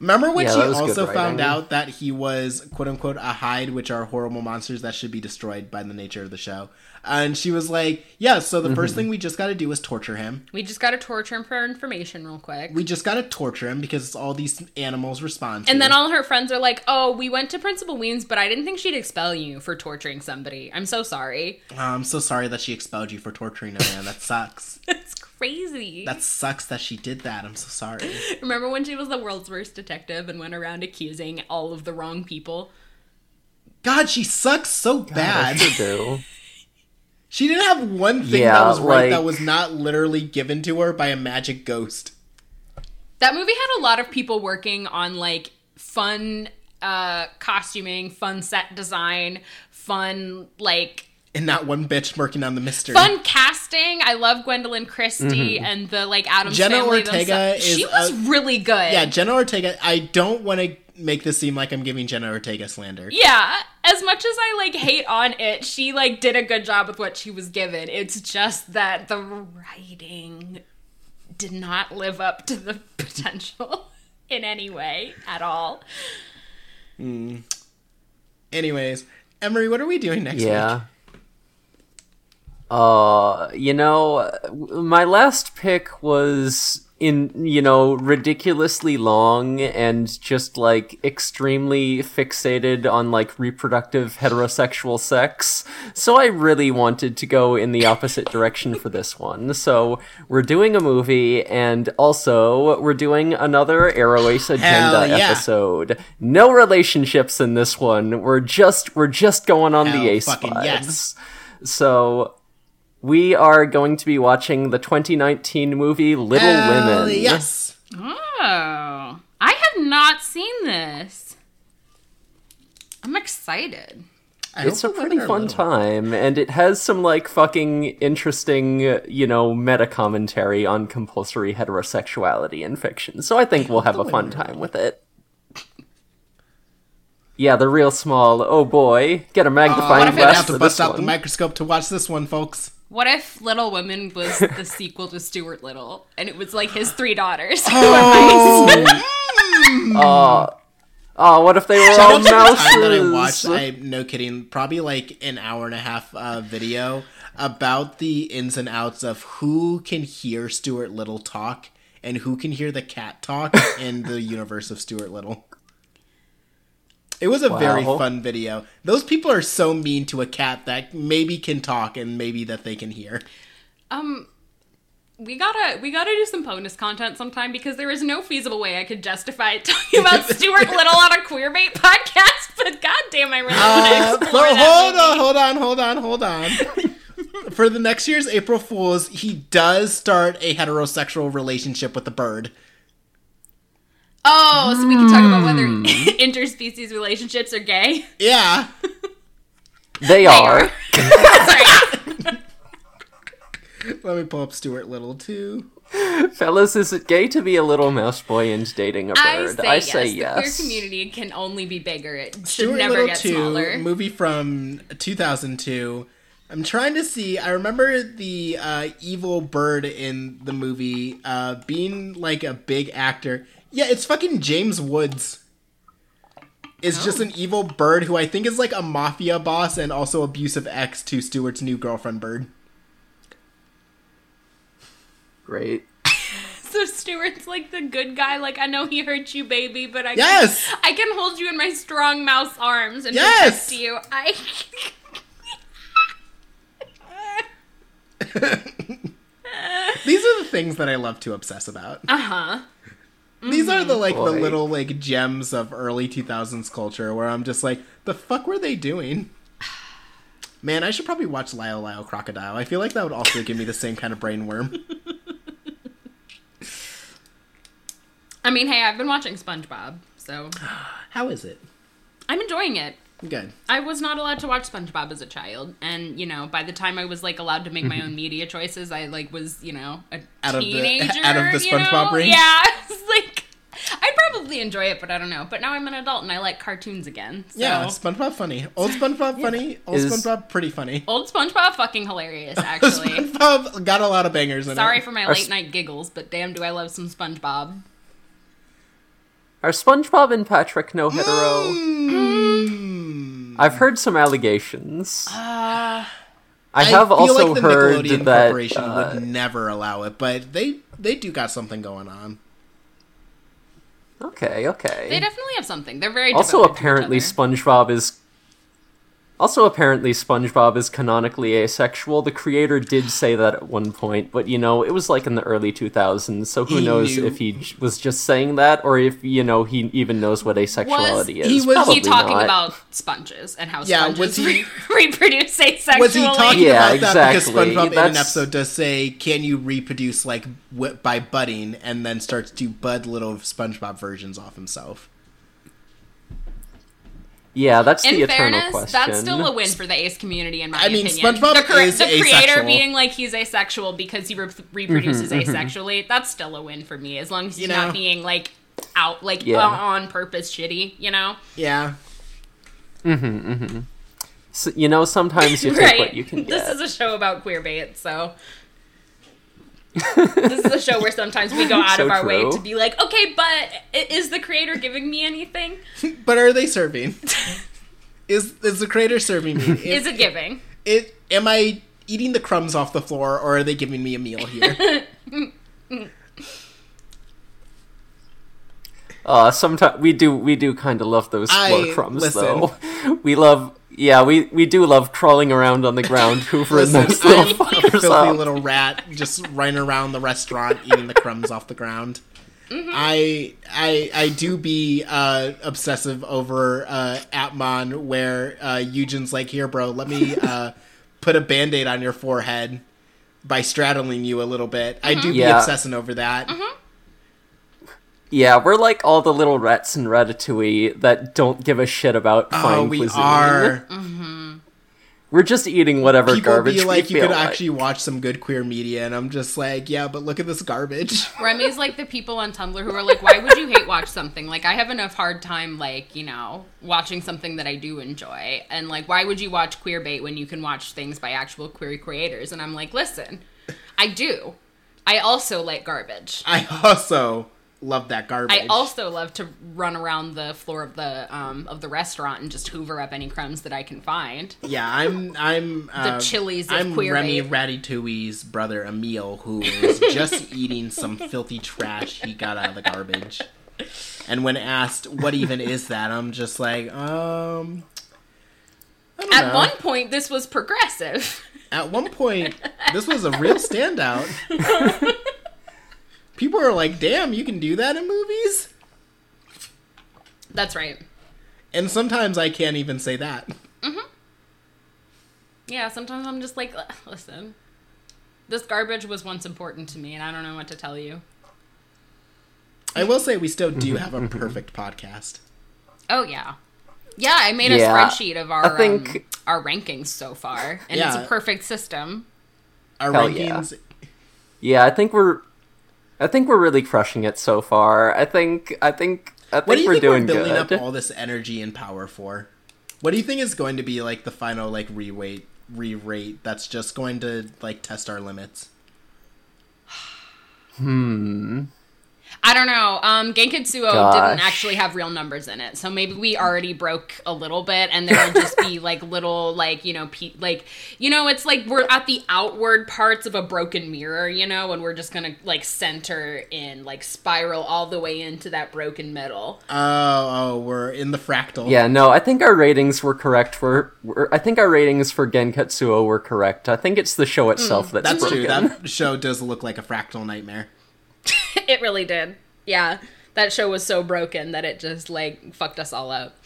Remember when Yeah, she that was good also found out that he was quote unquote a hide, which are horrible monsters that should be destroyed by the nature of the show? And she was like, "Yeah, so the Mm-hmm. first thing we just got to do is torture him. We just got to torture him for information real quick. We just got to torture him because it's all these animals respond to." and then all her friends are like, "Oh, we went to Principal Weems, but I didn't think she'd expel you for torturing somebody. I'm so sorry. Oh, I'm so sorry that she expelled you for torturing a man. That sucks. It's crazy." that sucks that she did that. I'm so sorry. Remember when she was the world's worst detective and went around accusing all of the wrong people? God, she sucks so I bad. sure do. She didn't have one thing Yeah, that was right like- that was not literally given to her by a magic ghost. That movie had a lot of people working on like fun uh costuming, fun set design, fun like And not one bitch working on the mystery. fun casting. I love Gwendoline Christie and the like Addams Jenna family Ortega themselves. is She was a- really good. Yeah, Jenna Ortega. I don't want to make this seem like I'm giving Jenna Ortega slander. Yeah, as much as I like hate on it, she like did a good job with what she was given. It's just that the writing did not live up to the potential in any way at all. Anyways, Emory, what are we doing next Yeah. week? Uh, you know, my last pick was in, you know, ridiculously long and just like extremely fixated on like reproductive heterosexual sex. So I really wanted to go in the opposite direction for this one. So we're doing a movie and also we're doing another Aroace agenda yeah. episode. No relationships in this one. We're just we're just going on Hell the ace fucking yes. So we are going to be watching the 2019 movie Little Hell Women. Yes. Oh, I have not seen this. I'm excited. I It's a pretty fun little. time, and it has some like fucking interesting, uh, you know, meta commentary on compulsory heterosexuality in fiction. So I think we'll have a fun time with it. Yeah, they're real small. Oh boy, get a Uh, magnifying what if I'm glass have to bust out one. the microscope to watch this one, folks. What if Little Women was the sequel to Stuart Little, and it was like his three daughters? Oh, oh, what if they were Shout all out to the time that I watched, I no kidding, probably like an hour and a half uh, video about the ins and outs of who can hear Stuart Little talk and who can hear the cat talk in the universe of Stuart Little. It was a very fun video. Those people are so mean to a cat that maybe can talk and maybe that they can hear. Um, we gotta we gotta do some bonus content sometime because there is no feasible way I could justify talking about Stuart Little on a queerbait podcast. But goddamn, I really Uh, want to explore that hold movie. on, hold on, hold on, hold on. For the next year's April Fools, he does start a heterosexual relationship with a bird. Oh, so we can talk about whether Hmm. interspecies relationships are gay. Yeah. They are. Sorry. Let me pull up Stuart Little too. Fellas, is it gay to be a little mouse boy and dating a bird? I say, yes. yes. The queer community can only be bigger. It should Stuart never Little get 2, smaller. movie from 2002. I'm trying to see. I remember the uh, evil bird in the movie uh, being like a big actor. Yeah, it's fucking James Woods. It's just Oh. an evil bird who I think is like a mafia boss and also abusive ex to Stuart's new girlfriend bird. Great. So Stuart's like the good guy. Like I know he hurt you, baby, but I Yes! can, I can hold you in my strong mouse arms and Yes! protect you. I. These are the things that I love to obsess about. Uh huh. These are the mm. like the little like gems of early 2000s culture where I'm just like, the fuck were they doing? Man, I should probably watch Lyle Lyle Crocodile. I feel like that would also give me the same kind of brain worm. I mean, hey, I've been watching SpongeBob, so How is it? I'm enjoying it. Good. I was not allowed to watch SpongeBob as a child, and you know, by the time I was like allowed to make my own media choices, I like was you know a Out of the- teenager. out of the you SpongeBob know? range? Yeah, it's like I'd probably enjoy it, but I don't know. But now I'm an adult and I like cartoons again. So. Yeah, SpongeBob funny. Old SpongeBob funny. Old Is- SpongeBob pretty funny. Old SpongeBob fucking hilarious, actually. SpongeBob got a lot of bangers in it. Sorry it. for my Are late s- night giggles, but damn, do I love some SpongeBob. Are SpongeBob and Patrick no hetero? Mm. I've heard some allegations. Uh, I I have feel also like the heard Nickelodeon that Corporation uh, would never allow it, but they they do got something going on. Okay, okay. they definitely have something. They're very also, devoted to each apparently, other. SpongeBob is. Also, apparently, SpongeBob is canonically asexual. The creator did say that at one point, but you know, it was like in the early 2000s, so who He knows knew. if he j- was just saying that or if, you know, he even knows what asexuality is. he was- Probably he talking not. about sponges and how Yeah, sponges was he- re- reproduce asexually. Was he talking Yeah, about that because exactly. SpongeBob in an episode does say, "Can you reproduce like w- by budding?" and then starts to bud little SpongeBob versions off himself. Yeah, that's the in eternal fairness, question. that's still a win for the ace community, in my I mean, opinion. SpongeBob the, cre- is the creator asexual. being like he's asexual because he re- reproduces Mm-hmm, asexually. That's still a win for me, as long as he's You know. not being like out like Yeah. uh, on purpose shitty. You know, Yeah, S- you know, sometimes you take right? what you can get. This is a show about queer bait, so. This is a show where sometimes we go out So of our way to be like, okay, but is the creator giving me anything? but are they serving? is is the creator serving me? Is it giving? it? Am I eating the crumbs off the floor, or are they giving me a meal here? Uh, sometimes we do we do kind of love those I- floor crumbs listen. though. We love yeah we we do love crawling around on the ground hoovering those little I'm a fuckers filthy up. little rat just running around the restaurant eating the crumbs off the ground. I I I do be uh, obsessive over uh, Atmon, where uh, Eugen's like, "Here, bro, let me uh, put a band-aid on your forehead by straddling you a little bit." I do be Yeah. obsessing over that. Yeah, we're like all the little rats in Ratatouille that don't give a shit about Oh, fine we cuisine. are. Mm-hmm. We're just eating whatever People garbage be like, we "You feel could like. actually watch some good queer media," and I'm just like, "Yeah, but look at this garbage." Remy's like the people on Tumblr who are like, why would you hate watch something? Like, I have enough hard time, like, you know, watching something that I do enjoy. And, like, why would you watch queer bait when you can watch things by actual queer creators? And I'm like, listen, I do. I also like garbage. I also love that garbage. I also love to run around the floor of the um, of the restaurant and just hoover up any crumbs that I can find. Yeah, I'm I'm uh, Chili's of I'm queer Remy bait. Ratatouille's brother Emile, who is just eating some filthy trash he got out of the garbage. And when asked what even is that, I'm just like, um. At know. one point, this was progressive. At one point, this was a real standout. People are like, "Damn, you can do that in movies." That's right. And sometimes I can't even say that. Yeah, sometimes I'm just like, listen, this garbage was once important to me, and I don't know what to tell you. I will say we still do have a perfect podcast. Oh yeah, yeah. I made a Yeah, spreadsheet of our think- um, our rankings so far, and it's a perfect system. Our Hell yeah. rankings Yeah, I think we're I think we're really crushing it so far. I think I think I think What do you we're think doing we're building good. up all this energy and power for? What do you think is going to be like the final like re-rate re-rate that's just going to like test our limits? Hmm. I don't know. Um, Gankutsuou Gosh. didn't actually have real numbers in it, so maybe we already broke a little bit, and there will just be like little, like you know, pe- like you know, it's like we're at the outward parts of a broken mirror, you know, and we're just gonna like center in, like spiral all the way into that broken middle. Oh, oh, we're in the fractal. Yeah, no, I think our ratings were correct for were, I think our ratings for Gankutsuou were correct. I think it's the show itself that's, That's broken. true. That show does look like a fractal nightmare. It really did. Yeah, that show was so broken that it just like fucked us all up.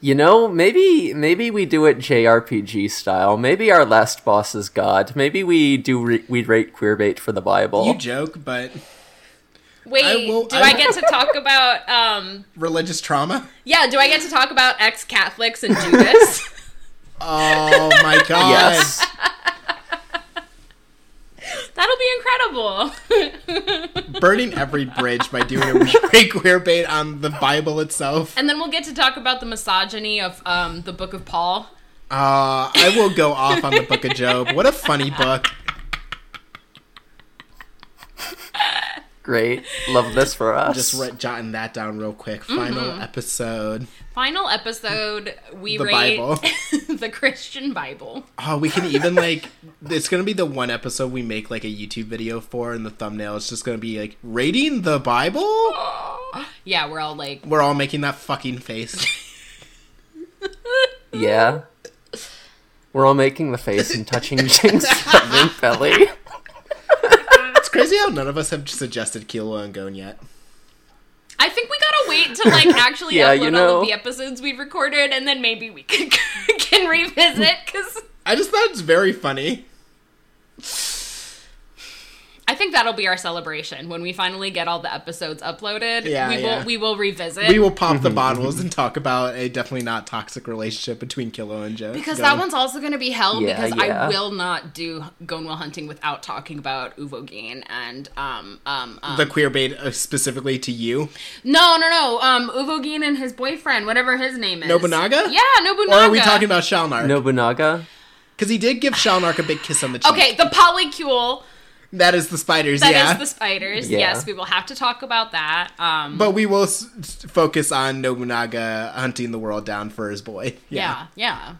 You know, maybe maybe we do it JRPG style. Maybe our last boss is God. Maybe we do re- we rate queerbait for the Bible. You joke, but Wait, I will- do I I, get to talk about um religious trauma? Yeah, do I get to talk about ex Catholics and Judas? Oh my god. yes. That'll be incredible. Burning every bridge by doing a re queer bait on the Bible itself. and then we'll get to talk about the misogyny of um, the Book of Paul. Uh, I will go off on the Book of Job. What a funny book. Great. Love this for us. Just write, jotting that down real quick. Final Mm-hmm. episode. Final episode, we The rate Bible. the Christian Bible. Oh, we can even like. It's gonna be the one episode we make like a YouTube video for, and the thumbnail is just gonna be like rating the Bible. Yeah, we're all like, We're all making that fucking face. Yeah. We're all making the face and touching Jing's throbbing belly. It's crazy how none of us have suggested Killua and Gon yet. I think we gotta wait to like actually Yeah, upload you all of the episodes we've recorded, and then maybe we can can revisit because I just thought it's very funny. I think that'll be our celebration when we finally get all the episodes uploaded. Yeah, we yeah. will we will revisit. We will pop the bottles and talk about a definitely not toxic relationship between Killua and Joe. Because Gon. that one's also going to be hell Yeah, because yeah. I will not do Gonwell hunting without talking about Uvo Uvogin and um um, um the queer bait uh, specifically to you. no no no um Uvogin and his boyfriend whatever his name is Nobunaga? yeah Nobunaga Or are we talking about Shalnark? Nobunaga? Because he did give Shalnark a big kiss on the cheek. okay the polycule That is the spiders, that is yeah. the spiders Yeah. yes we will have to talk about that um But we will s- s- focus on Nobunaga hunting the world down for his boy. yeah yeah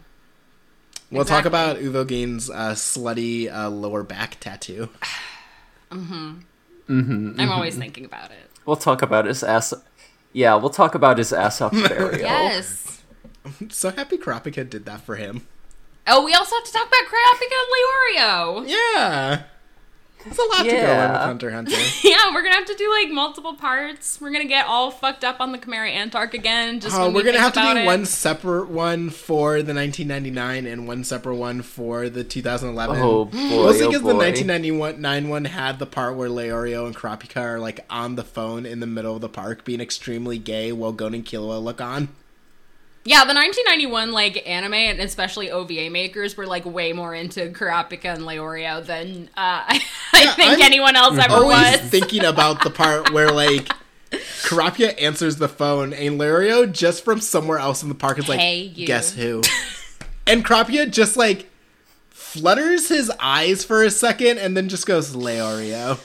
We'll talk exactly. about Uvogin's uh, slutty uh, lower back tattoo. I'm always thinking about it We'll talk about his ass. Yeah, we'll talk about his ass up burial. yes So happy Kurapika did that for him. oh we also have to talk about Kurapika and Leorio Yeah. There's a lot to go in with Yeah. Hunter Hunter. Yeah, we're gonna have to do like multiple parts. We're gonna get all fucked up on the Chimera Ant arc again. Just Oh, when we we're gonna think have to do it. one separate one for the 1999 and one separate one for the 2011. Oh boy, Mostly oh because the boy. 1999 one had the part where Leorio and Kurapika are like on the phone in the middle of the park being extremely gay while Gon and Killua look on. Yeah, the 1991 like anime and especially OVA makers were like way more into Kurapika and Leorio than uh, I Yeah, think I'm anyone else ever Always was. thinking about the part where like Kurapika answers the phone and Leorio just from somewhere else in the park is like, Hey, you." guess who? and Kurapika just like flutters his eyes for a second and then just goes Leorio.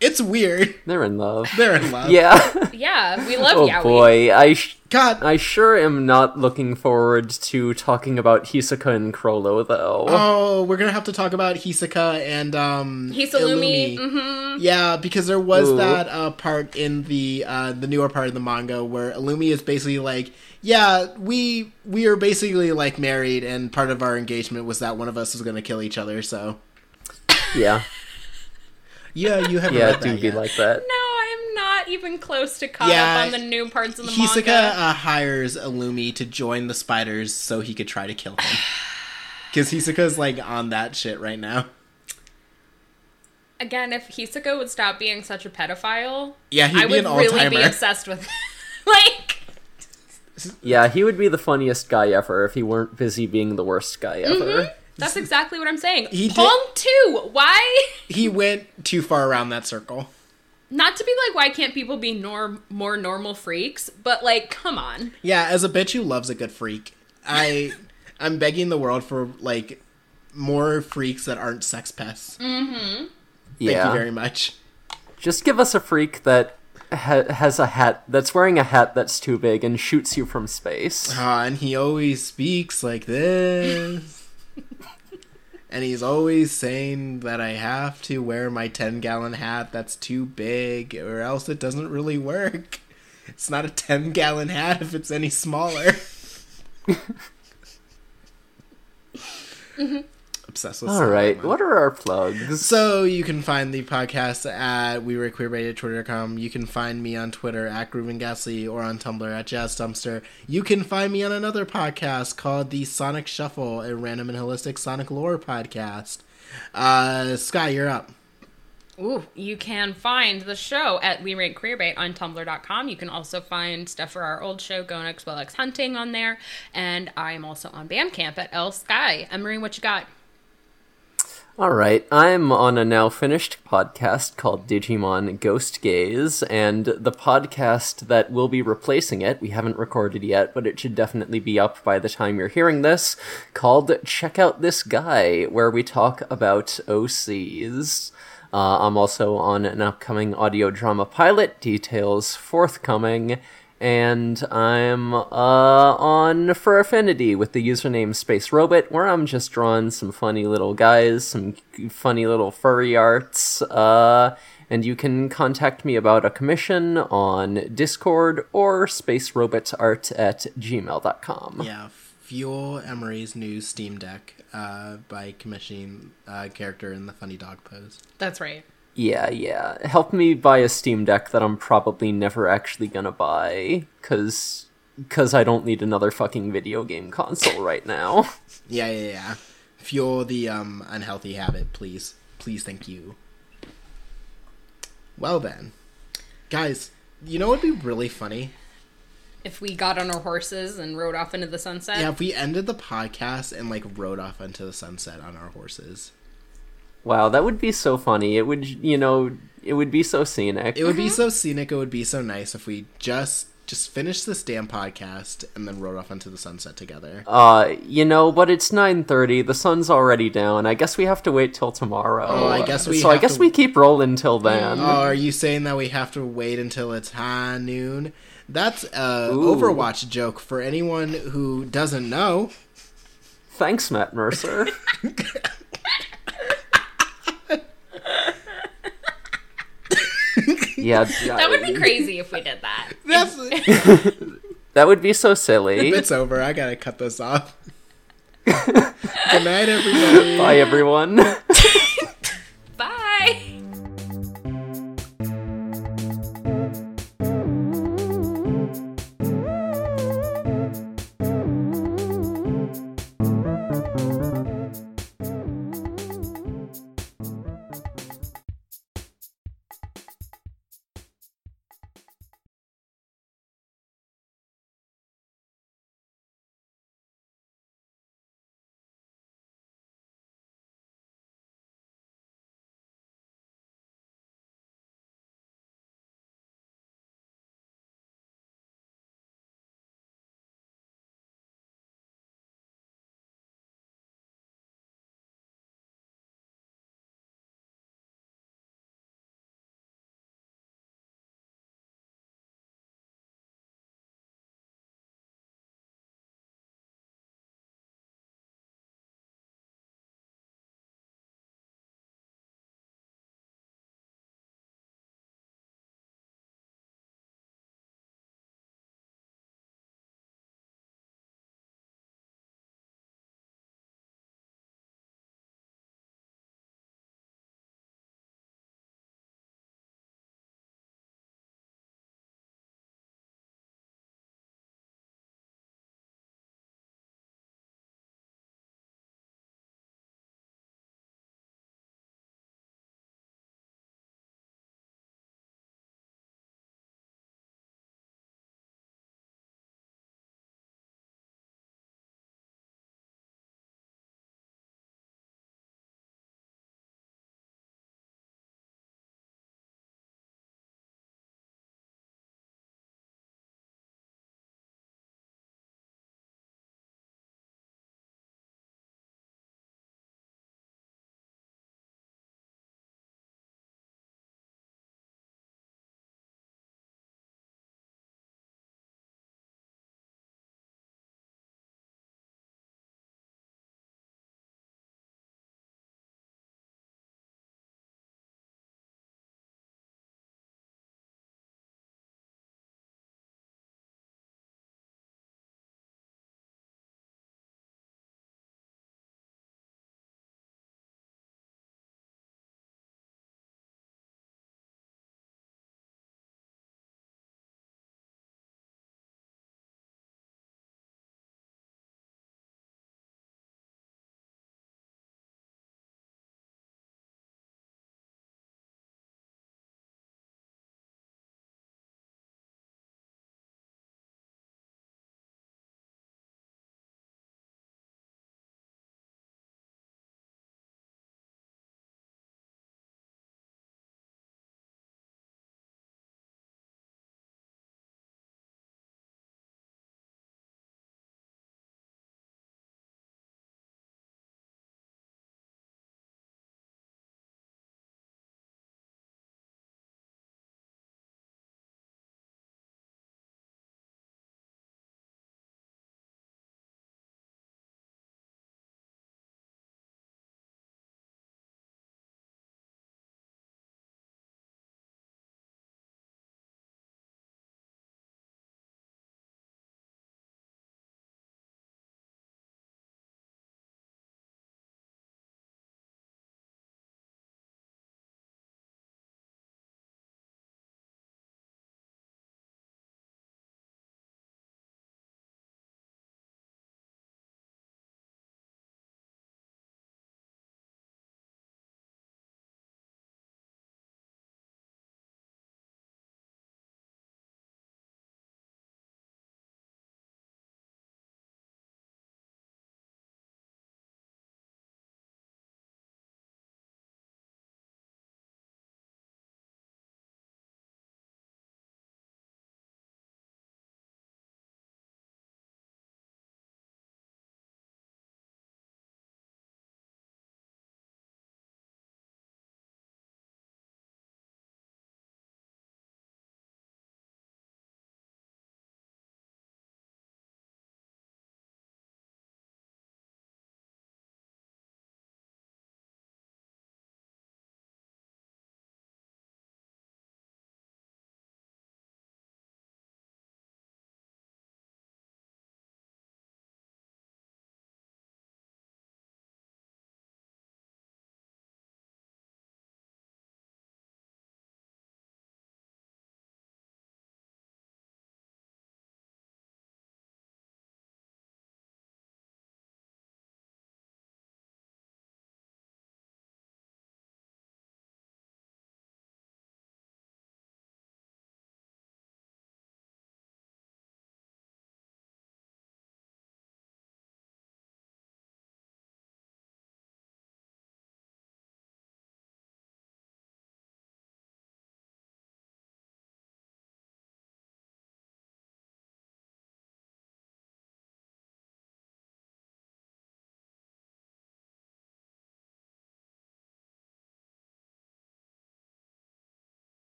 It's weird. They're in love. They're in love. Yeah. Yeah, we love oh Yaoi. boy, I sh- God. I sure am not looking forward to talking about Hisoka and Chrollo though. Oh, we're gonna have to talk about Hisoka and um Hisalumi. Illumi. Mm-hmm. Yeah, because there was Ooh. that uh, part in the uh, the newer part of the manga where Illumi is basically like, yeah, we we are basically like married, and part of our engagement was that one of us was gonna kill each other. So Yeah. Yeah, you haven't Yeah, read do that be yet. like that. No, I am not even close to caught Yeah, up on the new parts of the Hisoka manga. uh, hires Illumi to join the spiders so he could try to kill him. Because Hisoka's like on that shit right now. Again, if Hisoka would stop being such a pedophile, Yeah, he'd I be would an really all-timer. be obsessed with. like, Yeah, he would be the funniest guy ever if he weren't busy being the worst guy ever. That's exactly what I'm saying. He did- Palm two. Why? He went too far around that circle. Not to be like, why can't people be norm more normal freaks? But like, come on. Yeah, as a bitch who loves a good freak, I I'm begging the world for like more freaks that aren't sex pests. Thank Yeah. Thank you very much. Just give us a freak that ha- has a hat that's wearing a hat that's too big and shoots you from space. Ah, and he always speaks like this. and he's always saying that I have to wear my 10 gallon hat that's too big, or else it doesn't really work. It's not a 10 gallon hat if it's any smaller. Mm-hmm. Obsessed with All Sailor right, Moon. what are our plugs? So you can find the podcast at we were queerbait at twitter.com. You can find me on Twitter at Grooven Ghastly or on Tumblr at Jazz Dumpster. You can find me on another podcast called the Sonic Shuffle, a random and holistic Sonic lore podcast. Uh, Skye, you're up. Ooh, you can find the show at We Rate Queerbait on Tumblr.com. You can also find stuff for our old show, Gon x Will X Hunting, on there. And I'm also on Bandcamp at L Sky. Emory, what you got? All right, I'm on a now finished podcast called Digimon Ghost Gays, and the podcast that will be replacing it, we haven't recorded yet, but it should definitely be up by the time you're hearing this, called Check Out This Guy, where we talk about OCs. Uh, I'm also on an upcoming audio drama pilot, details forthcoming, and I'm uh, on FurAffinity with the username Space Robot, where I'm just drawing some funny little guys, some funny little furry arts. Uh, and you can contact me about a commission on Discord or spacerobotart at gmail.com. Yeah, fuel Emory's new Steam Deck uh, by commissioning a character in the funny dog pose. That's right. Yeah, yeah. Help me buy a Steam Deck that I'm probably never actually gonna buy, cause, cause I don't need another fucking video game console right now. Yeah, yeah, yeah. Fuel the um, unhealthy habit, please. Please, thank you. Well then, guys, you know what would be really funny? If we got on our horses and rode off into the sunset. Yeah, if we ended the podcast and like rode off into the sunset on our horses. Wow, that would be so funny. It would, you know, it would be so scenic. It would be so scenic. It would be so nice if we just just finished this damn podcast and then rode off into the sunset together. Uh, you know, but it's 9:30. The sun's already down. I guess we have to wait till tomorrow. Oh, I guess we So I guess to- we keep rolling till then. Oh, are you saying that we have to wait until it's high noon? That's a Ooh. Overwatch joke for anyone who doesn't know. Thanks, Matt Mercer. yeah, that would be crazy if we did that. That's that would be so silly. It's over. I gotta cut this off. Good night, everybody. Bye, everyone. Bye.